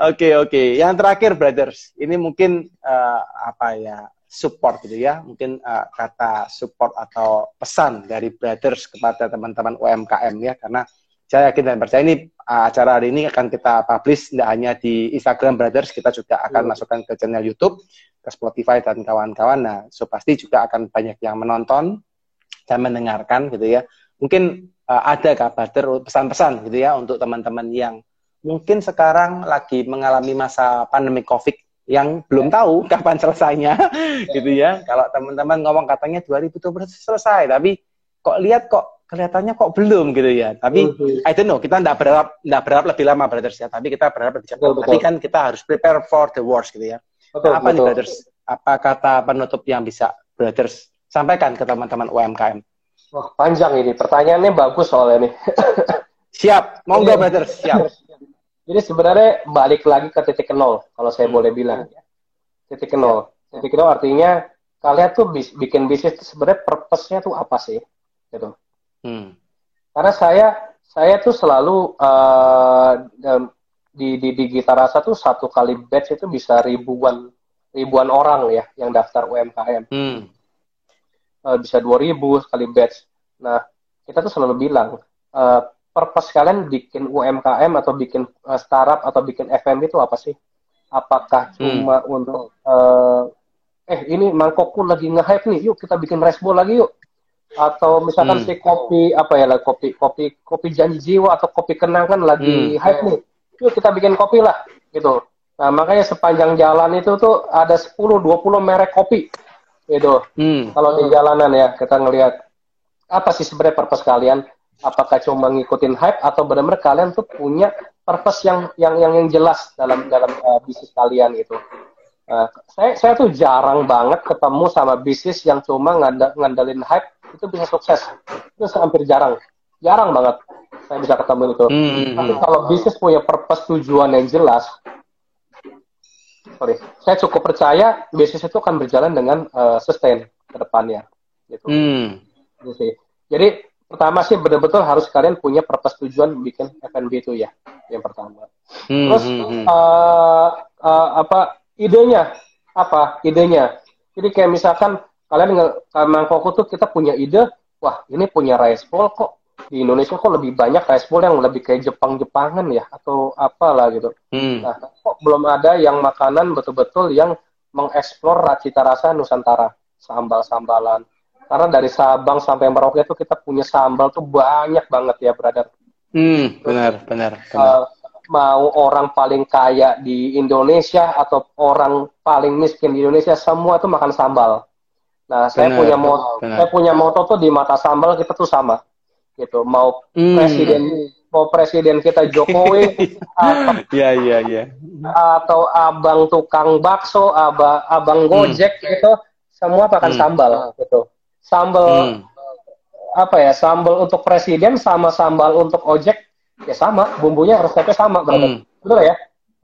Oke okay, oke. Okay. Yang terakhir brothers, ini mungkin uh, apa ya support gitu ya, mungkin uh, kata support atau pesan dari brothers kepada teman-teman UMKM ya, karena saya yakin dan percaya ini uh, acara hari ini akan kita publish tidak hanya di Instagram brothers, kita juga akan hmm. masukkan ke channel YouTube, ke Spotify dan kawan-kawan. Nah, so pasti juga akan banyak yang menonton dan mendengarkan gitu ya. Mungkin uh, ada kabar pesan-pesan gitu ya untuk teman-teman yang mungkin sekarang lagi mengalami masa pandemi COVID yang belum ya. tahu kapan selesainya, ya. gitu ya. Kalau teman-teman ngomong katanya 2020 selesai, tapi kok lihat kok kelihatannya kok belum gitu ya. Tapi uh -huh. I don't know, kita tidak berharap tidak berharap lebih lama brothers ya, tapi kita berharap lebih cepat. Tapi kan kita harus prepare for the worst gitu ya. Betul, nah, apa betul. nih brothers? Apa kata penutup yang bisa brothers sampaikan ke teman-teman UMKM? Wah, panjang ini. Pertanyaannya bagus soalnya nih. siap, monggo brothers, siap. Jadi sebenarnya balik lagi ke titik nol, kalau saya hmm. boleh bilang. Titik nol. Titik nol artinya kalian tuh bis, bikin bisnis sebenarnya purpose-nya tuh apa sih? Gitu. Hmm. Karena saya saya tuh selalu uh, di, di di Gita Rasa tuh satu kali batch itu bisa ribuan ribuan orang ya yang daftar UMKM. Hmm. Uh, bisa dua ribu kali batch. Nah kita tuh selalu bilang uh, purpose kalian bikin UMKM atau bikin uh, startup atau bikin FMB itu apa sih? Apakah hmm. cuma hmm. untuk uh, eh ini mangkokku lagi nge-hype nih, yuk kita bikin resbo lagi yuk. Atau misalkan hmm. si kopi apa ya lah kopi kopi kopi janji jiwa atau kopi kenangan lagi hmm. hype nih. Yuk kita bikin kopi lah gitu. Nah, makanya sepanjang jalan itu tuh ada 10 20 merek kopi. Gitu. Hmm. Kalau di jalanan ya kita ngelihat apa sih sebenarnya purpose kalian? apakah cuma ngikutin hype atau benar-benar kalian tuh punya purpose yang yang yang, yang jelas dalam dalam uh, bisnis kalian gitu. Uh, saya saya tuh jarang banget ketemu sama bisnis yang cuma ngandelin hype itu bisa sukses. Itu hampir jarang. Jarang banget saya bisa ketemu itu. Mm -hmm. Tapi kalau bisnis punya purpose tujuan yang jelas, sorry, saya cukup percaya bisnis itu akan berjalan dengan uh, sustain ke depannya. Gitu. Mm. Jadi pertama sih betul-betul harus kalian punya purpose tujuan bikin F&B itu ya yang pertama hmm, terus hmm, Uh, uh, apa idenya apa idenya jadi kayak misalkan kalian nge mangkoko tuh kita punya ide wah ini punya rice bowl kok di Indonesia kok lebih banyak rice bowl yang lebih kayak Jepang-Jepangan ya atau apalah gitu hmm. nah kok belum ada yang makanan betul-betul yang mengeksplor cita rasa Nusantara sambal-sambalan karena dari Sabang sampai Merauke itu kita punya sambal tuh banyak banget ya, brother. Hmm, benar, benar. benar. Uh, mau orang paling kaya di Indonesia atau orang paling miskin di Indonesia semua tuh makan sambal. Nah, benar, saya punya moto, saya punya moto tuh di mata sambal kita tuh sama. gitu mau hmm. presiden mau presiden kita Jokowi atau ya ya ya atau abang tukang bakso abang abang hmm. gojek hmm. gitu semua pakai hmm. sambal gitu sambal hmm. apa ya sambal untuk presiden sama sambal untuk ojek ya sama bumbunya resepnya sama berarti hmm. betul ya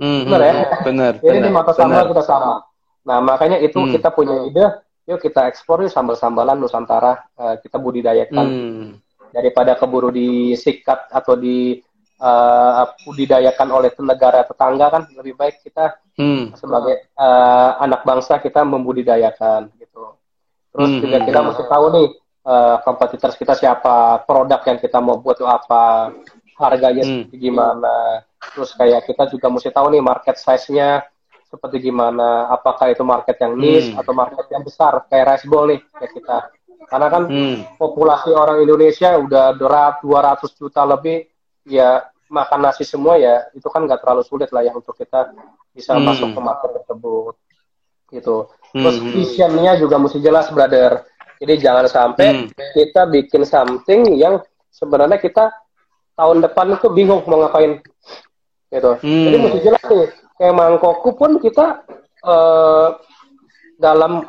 hmm. benar ya benar jadi di mata sambal kita sama nah makanya itu hmm. kita punya ide yuk kita eksplor yuk sambal-sambalan Nusantara uh, kita budidayakan hmm. daripada keburu disikat atau di uh, budidayakan oleh negara tetangga kan lebih baik kita hmm. sebagai uh, anak bangsa kita membudidayakan gitu terus hmm. juga kita mesti tahu nih uh, kompetitor kita siapa produk yang kita mau buat itu apa harganya hmm. gimana terus kayak kita juga mesti tahu nih market size-nya seperti gimana apakah itu market yang niche hmm. atau market yang besar kayak rice bowl nih kayak kita karena kan hmm. populasi orang Indonesia udah 200 juta lebih ya makan nasi semua ya itu kan nggak terlalu sulit lah ya untuk kita bisa hmm. masuk ke market tersebut gitu terus hmm. visionnya juga mesti jelas brother jadi jangan sampai hmm. kita bikin something yang sebenarnya kita tahun depan itu bingung mau ngapain gitu hmm. jadi mesti jelas nih kayak mangkokku pun kita uh, dalam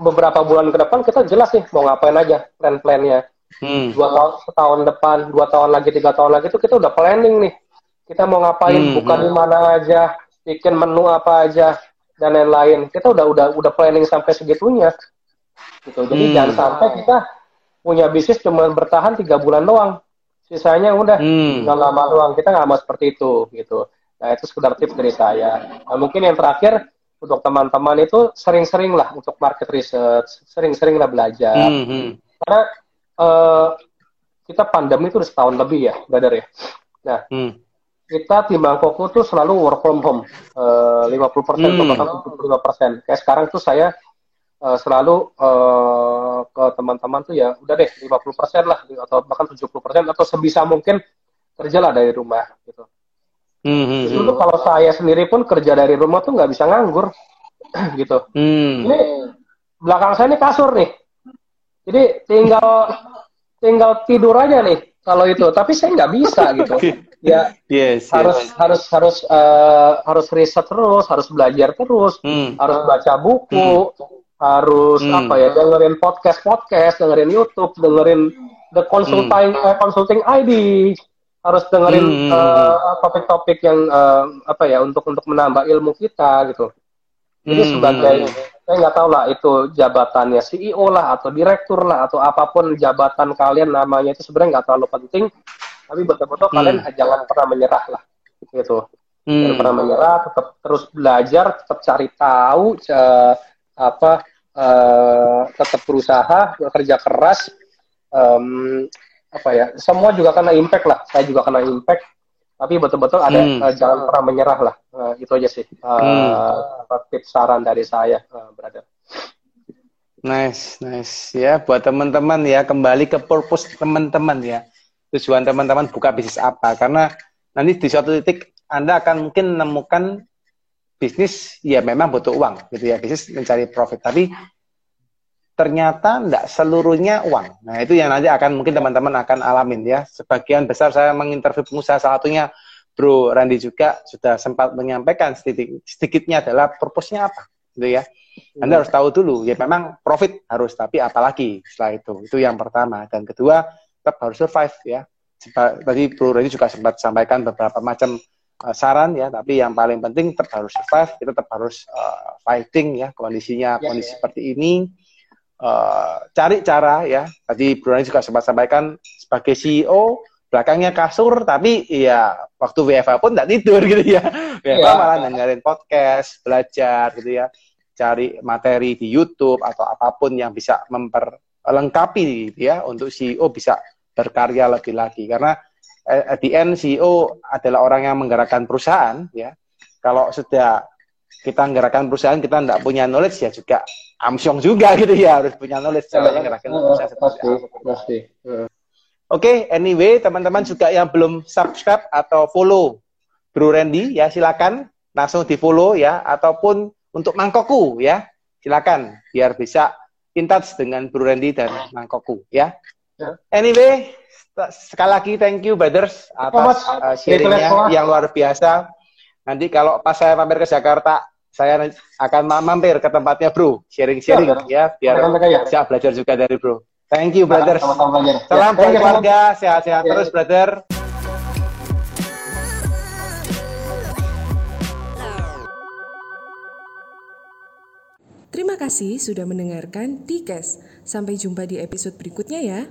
beberapa bulan ke depan kita jelas nih mau ngapain aja plan-plannya hmm. dua tahun setahun depan dua tahun lagi tiga tahun lagi itu kita udah planning nih kita mau ngapain hmm. buka di mana aja bikin menu apa aja dan lain-lain kita udah udah udah planning sampai segitunya gitu jadi hmm. jangan sampai kita punya bisnis cuma bertahan tiga bulan doang sisanya udah hmm. nggak lama doang kita nggak mau seperti itu gitu Nah, itu sekedar tips dari saya. Nah, mungkin yang terakhir untuk teman-teman itu sering-sering lah untuk market research, sering-sering lah belajar. Mm -hmm. Karena uh, kita pandemi itu udah setahun lebih ya, brother ya. Nah, mm. kita di Bangkok tuh selalu work from home, uh, 50% persen mm. bahkan 75%. Kayak sekarang tuh saya uh, selalu uh, ke teman-teman tuh ya udah deh 50% lah atau bahkan 70% atau sebisa mungkin kerjalah dari rumah gitu. Hmm, Justru hmm. kalau saya sendiri pun kerja dari rumah tuh nggak bisa nganggur gitu. Hmm. Ini belakang saya ini kasur nih. Jadi tinggal tinggal tidur aja nih kalau itu. Tapi saya nggak bisa gitu. Ya yes, harus yes. harus harus uh, harus riset terus, harus belajar terus, hmm. harus baca buku, hmm. harus hmm. apa ya dengerin podcast podcast, dengerin YouTube, dengerin the consulting hmm. uh, consulting ID harus dengerin hmm. uh, topik-topik yang uh, apa ya untuk untuk menambah ilmu kita gitu. Jadi hmm. sebagai saya nggak tahu lah itu jabatannya CEO lah atau direktur lah atau apa pun jabatan kalian namanya itu sebenarnya nggak terlalu penting. Tapi betul-betul hmm. kalian jangan pernah menyerah lah gitu. Hmm. Jangan pernah menyerah, tetap terus belajar, tetap cari tahu, uh, apa uh, tetap berusaha, bekerja keras. Um, apa ya semua juga kena impact lah. Saya juga kena impact tapi betul-betul ada hmm. uh, jangan pernah menyerah lah. Uh, itu aja sih uh, hmm. tips saran dari saya uh, brother. Nice nice. Ya buat teman-teman ya kembali ke purpose teman-teman ya. Tujuan teman-teman buka bisnis apa. Karena nanti di suatu titik anda akan mungkin menemukan bisnis ya memang butuh uang gitu ya. Bisnis mencari profit. Tapi ternyata tidak seluruhnya uang. Nah itu yang nanti akan mungkin teman-teman akan alamin ya. Sebagian besar saya menginterview pengusaha salah satunya Bro Randy juga sudah sempat menyampaikan sedikit, sedikitnya adalah purpose-nya apa, gitu ya. Anda harus tahu dulu, ya memang profit harus, tapi apalagi setelah itu. Itu yang pertama. Dan kedua, tetap harus survive ya. Tadi Bro Randy juga sempat sampaikan beberapa macam uh, saran ya, tapi yang paling penting tetap harus survive, kita tetap harus uh, fighting ya kondisinya, ya, kondisi ya. seperti ini uh, cari cara ya. Tadi Brunei juga sempat sampaikan sebagai CEO belakangnya kasur tapi ya waktu WFA pun tidak tidur gitu ya. WFA yeah. malah dengerin podcast, belajar gitu ya. Cari materi di YouTube atau apa pun yang bisa memperlengkapi gitu ya untuk CEO bisa berkarya lebih lagi karena eh, at the end CEO adalah orang yang menggerakkan perusahaan ya. Kalau sudah kita menggerakkan perusahaan kita tidak punya knowledge ya juga Amsyong juga gitu ya harus punya knowledge caranya ngerakin bisa seperti pasti, Oke, okay, anyway teman-teman juga yang belum subscribe atau follow Bro Randy ya silakan langsung di follow ya ataupun untuk Mangkoku ya silakan biar bisa in touch dengan Bro Randy dan Mangkoku ya. Ya. Anyway, sekali lagi thank you brothers atas uh, sharingnya yang luar biasa. Nanti kalau pas saya mampir ke Jakarta, saya akan mampir ke tempatnya bro, sharing-sharing ya, biar bisa belajar juga dari bro. Thank you brothers. Salam buat keluarga, sehat-sehat terus brother. Terima kasih sudah mendengarkan Tikes. Sampai jumpa di episode berikutnya ya.